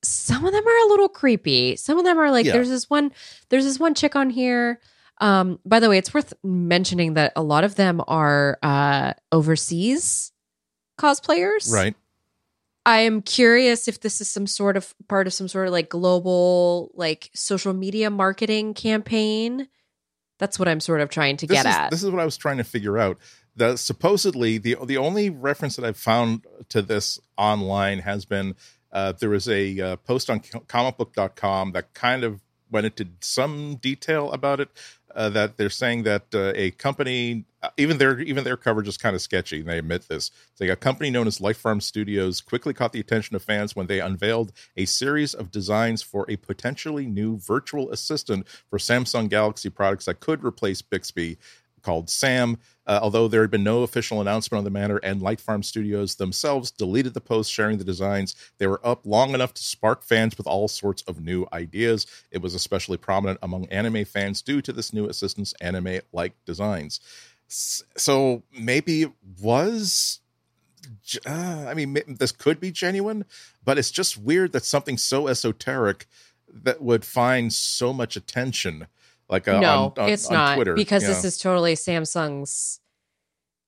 some of them are a little creepy. Some of them are like Yeah. there's this one, there's this one chick on here. Um, by the way, it's worth mentioning that a lot of them are uh overseas cosplayers. right I am curious if this is some sort of part of some sort of like global like social media marketing campaign. That's what I'm sort of trying to this get is, at. this is what I was trying to figure out the supposedly the the only reference that I've found to this online has been uh, there was a uh, post on comicbook.com that kind of went into some detail about it uh, that they're saying that uh, a company uh, even their even their coverage is kind of sketchy and they admit this. Saying a company known as Light Farm Studios quickly caught the attention of fans when they unveiled a series of designs for a potentially new virtual assistant for samsung galaxy products that could replace bixby called Sam. Uh, although there had been no official announcement on the matter, and Light Farm Studios themselves deleted the post sharing the designs, they were up long enough to spark fans with all sorts of new ideas. It was especially prominent among anime fans due to this new assistant's anime like designs. So maybe it was. Uh, I mean, this could be genuine, but it's just weird that something so esoteric that would find so much attention like uh, no, on, on, it's on not Twitter, because this know? is totally Samsung's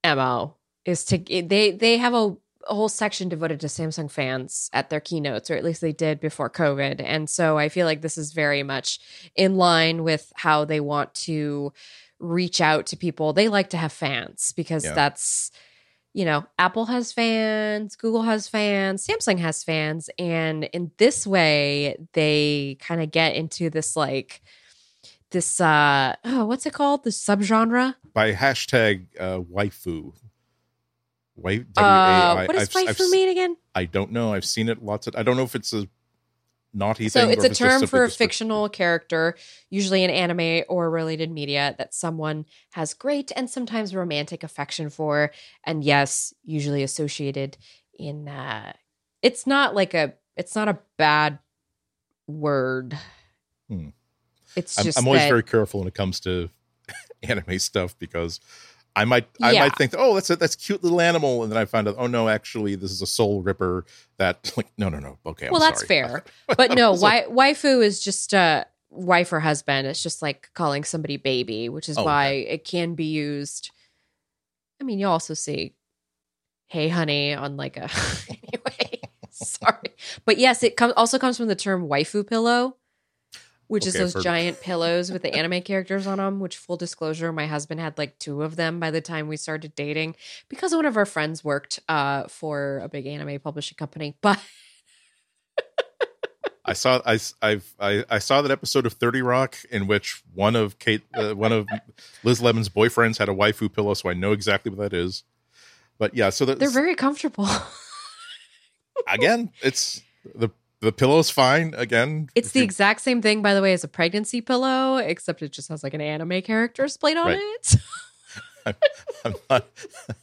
mo. Is to they they have a, a whole section devoted to Samsung fans at their keynotes, or at least they did before COVID, and so I feel like this is very much in line with how they want to reach out to people. They like to have fans because Yeah. that's you know, Apple has fans, Google has fans, Samsung has fans. And in this way, they kind of get into this like, this, uh, oh, what's it called? The subgenre? by hashtag uh, waifu. Wait, uh, what does waifu I've, mean again? I don't know. I've seen it lots of. I don't know if it's a naughty so thing. it's a it's term for a fictional character, usually in anime or related media, that someone has great and sometimes romantic affection for, and yes, usually associated in. uh It's not like a. It's not a bad word. Hmm. It's. I'm, I'm always that, very careful when it comes to anime stuff because I might I yeah. might think, oh, that's a that's a cute little animal, and then I find out, oh no, actually, this is a soul ripper. That like, no, no, no. Okay, I'm well, that's sorry. fair, but no, waifu is just a wife or husband. It's just like calling somebody baby, which is oh, why okay. it can be used. I mean, you also see, "Hey, honey," on like a anyway. sorry, but yes, it comes also comes from the term waifu pillow which okay, is those giant pillows with the anime characters on them. Which, full disclosure, my husband had like two of them by the time we started dating because one of our friends worked uh, for a big anime publishing company. But I saw I, I've, I I saw that episode of Thirty Rock in which one of Kate uh, one of Liz Lemon's boyfriends had a waifu pillow, so I know exactly what that is. But yeah, so they're very comfortable. again, it's the the pillow's fine again. It's the you, exact same thing, by the way, as a pregnancy pillow, except it just has like an anime character splayed on right. it. I'm, I'm, not.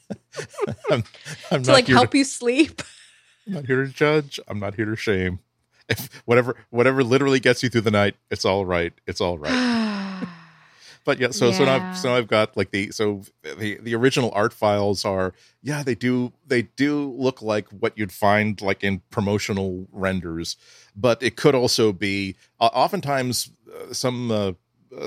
I'm, I'm to not like help to, you sleep. I'm not here to judge. I'm not here to shame. If whatever whatever literally gets you through the night, it's all right. It's all right. but yeah, so yeah. so now so I've got like the so the the original art files are yeah they do they do look like what you'd find like in promotional renders, but it could also be uh, oftentimes uh, some. Uh,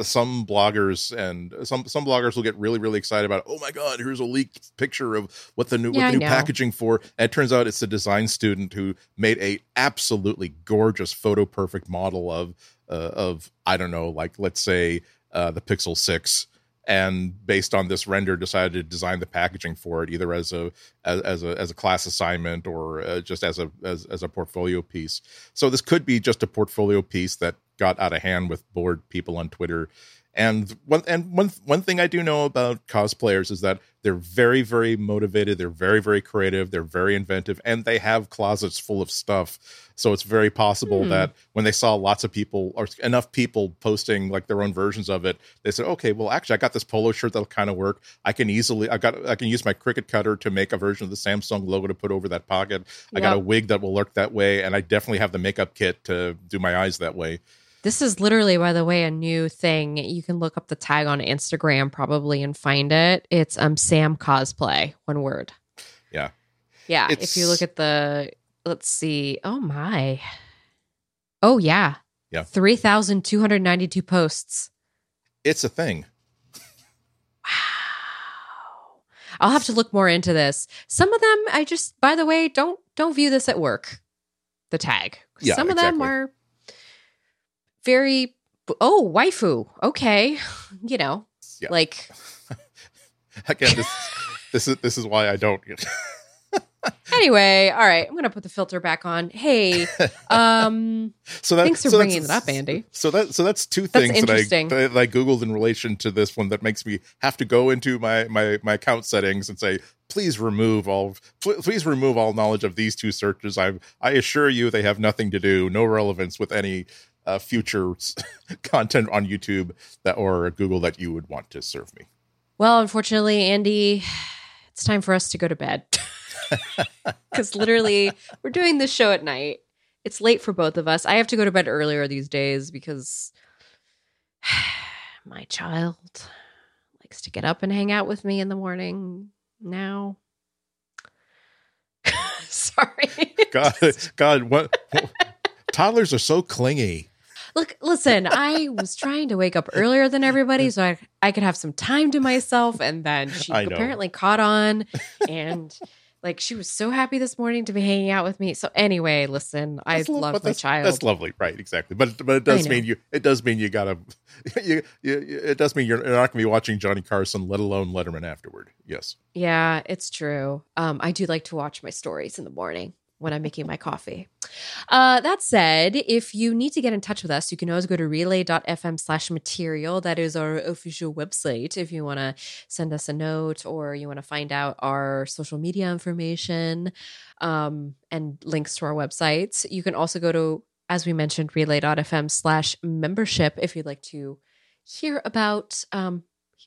some bloggers and some some bloggers will get really really excited about oh my god here's a leaked picture of what the new yeah, what the new packaging for and it turns out it's a design student who made a absolutely gorgeous photo perfect model of uh, of I don't know like let's say uh, the Pixel 6 and based on this render decided to design the packaging for it either as a as, as a as a class assignment or uh, just as a as, as a portfolio piece. So this could be just a portfolio piece that got out of hand with bored people on twitter and one and one one thing I do know about cosplayers is that they're very very motivated, they're very very creative, they're very inventive, and they have closets full of stuff. So it's very possible hmm. that when they saw lots of people or enough people posting like their own versions of it, they said, "Okay, well actually I got this polo shirt that'll kind of work. I can easily I got I can use my Cricut cutter to make a version of the Samsung logo to put over that pocket. I got a wig that will work that way, and I definitely have the makeup kit to do my eyes that way." This is literally, by the way, a new thing. You can look up the tag on Instagram probably and find it. It's um Sam cosplay, one word. Yeah. Yeah. It's... If you look at the let's see. Oh my. Oh yeah. Yeah. 3,292 posts. It's a thing. Wow. I'll have to look more into this. Some of them I just by the way, don't don't view this at work. The tag. Yeah, Some of exactly. them are very oh waifu. Okay. You know yeah. like again this this is this is why i don't anyway all right. I'm gonna put the filter back on. Hey um so that, thanks for so bringing it up andy. So that so that's two things that's that, I, that i googled in relation to this one that makes me have to go into my my my account settings and say please remove all please remove all knowledge of these two searches. I i assure you they have nothing to do no relevance with any uh, future content on YouTube that or Google that you would want to serve me? Well, unfortunately, Andy, it's time for us to go to bed. Because literally, we're doing this show at night. It's late for both of us. I have to go to bed earlier these days because my child likes to get up and hang out with me in the morning now. Sorry. God, God, what? toddlers are so clingy. Look, listen, I was trying to wake up earlier than everybody so I, I could have some time to myself. And then she apparently caught on and like she was so happy this morning to be hanging out with me. So anyway, listen, I lo- love my child. That's lovely, right? Exactly. But but it does mean you it does mean you gotta you, you it does mean you're not gonna be watching Johnny Carson, let alone Letterman afterward. Yes. Yeah, it's true. Um, I do like to watch my stories in the morning when I'm making my coffee. Uh, that said, if you need to get in touch with us, you can always go to relay.fm slash material. That is our official website if you want to send us a note or you want to find out our social media information um, and links to our websites. You can also go to, as we mentioned, relay.fm slash membership if you'd like to hear about um,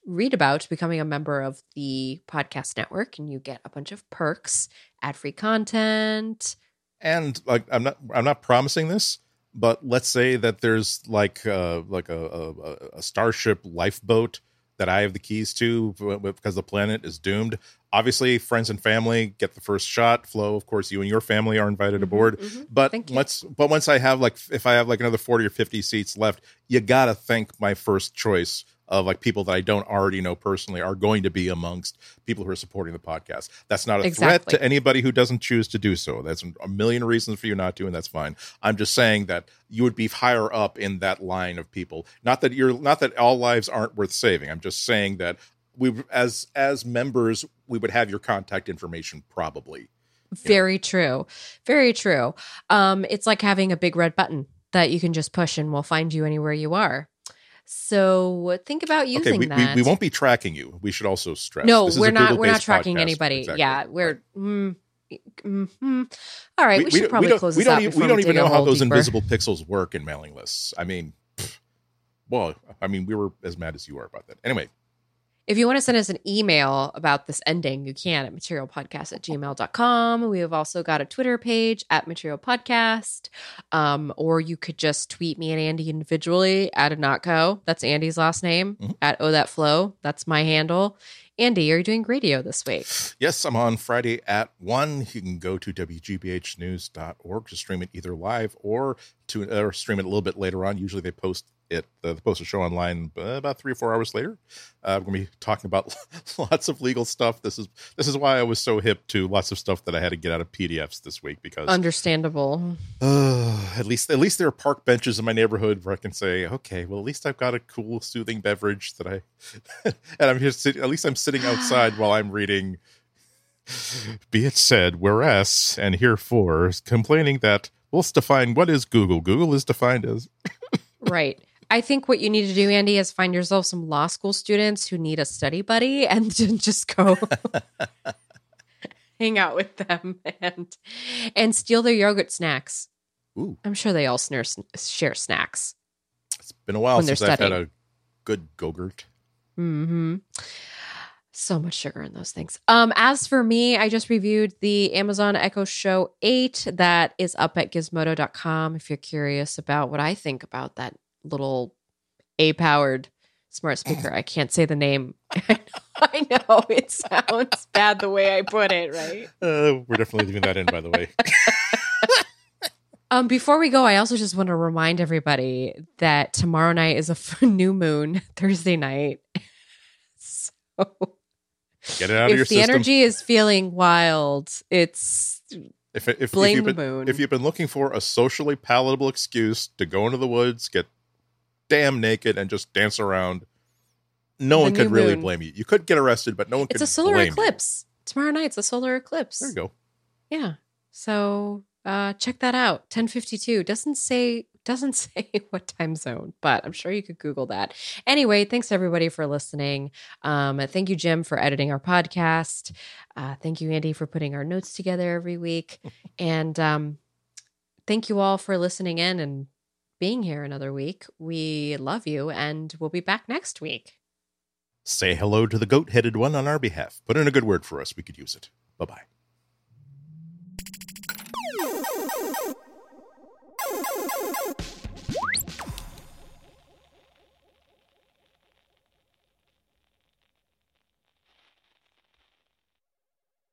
read about becoming a member of the podcast network and you get a bunch of perks ad free content. And like i'm not i'm not promising this but let's say that there's like uh like a, a, a starship lifeboat that i have the keys to because the planet is doomed. Obviously friends and family get the first shot. Flo of course you and your family are invited mm-hmm, aboard. mm-hmm. but once but once i have like if i have like another 40 or 50 seats left you gotta thank my first choice of like people that I don't already know personally are going to be amongst people who are supporting the podcast. That's not a exactly. threat to anybody who doesn't choose to do so. That's a million reasons for you not to, and that's fine. I'm just saying that you would be higher up in that line of people. Not that you're not that all lives aren't worth saving. I'm just saying that we as as members we would have your contact information probably. Very true. Very true. Um, it's like having a big red button that you can just push and we'll find you anywhere you are. So think about using okay, we, that. We, we, won't be tracking you. We should also stress. No, we're not. We're not tracking podcast. anybody. Exactly. Yeah, we're. Mm, mm-hmm. All right, we, we should probably close this don't, out. Even, we don't even know how those deeper. invisible pixels work in mailing lists. I mean, well, I mean, we were as mad as you are about that. Anyway, if you want to send us an email about this ending, you can at materialpodcast at gmail.com. We have also got a Twitter page at Material Podcast. Um, or you could just tweet me and Andy individually at Ihnatko. That's Andy's last name. Mm-hmm. At Oh That Flo. That's my handle. Andy, are you doing radio this week? Yes, I'm on Friday at 1. You can go to WGBHnews.org to stream it either live or to or stream it a little bit later on. Usually they post it uh, post a show online uh, about three or four hours later. Uh, we're gonna be talking about lots of legal stuff. This is this is why I was so hip to lots of stuff that I had to get out of PDFs this week because understandable. Uh, at least at least there are park benches in my neighborhood where I can say, okay, well at least I've got a cool soothing beverage that I and I'm here. Sit, at least I'm sitting outside while I'm reading. Be it said, whereas and herefore complaining that we'll define what is Google. Google is defined as right. I think what you need to do, Andy, is find yourself some law school students who need a study buddy and just go hang out with them and and steal their yogurt snacks. Ooh. I'm sure they all snare, share snacks. It's been a while since I've had a good Go-Gurt. Mm-hmm. So much sugar in those things. Um, as for me, I just reviewed the Amazon Echo Show 8 that is up at gizmodo.com if you're curious about what I think about that little A powered smart speaker. I can't say the name. I know it sounds bad the way I put it, right? Uh, we're definitely leaving that in, by the way. um, before we go, I also just want to remind everybody that tomorrow night is a new moon, Thursday night. so get it out of your system. If the energy is feeling wild, it's if, if, if, you've been, if you've been looking for a socially palatable excuse to go into the woods, get damn naked and just dance around. No the one could really moon. blame you. You could get arrested, but no one it's could. It's a solar eclipse you. tomorrow night's a solar eclipse. There you go. Yeah. So uh check that out. Ten fifty two doesn't say doesn't say what time zone, but I'm sure you could Google that. Anyway, thanks everybody for listening. Um, thank you, Jim, for editing our podcast. Uh, thank you, Andy, for putting our notes together every week, and um, thank you all for listening in and being here another week. We love you, and we'll be back next week. Say hello to the goat headed one on our behalf. Put in a good word for us. We could use it. Bye bye.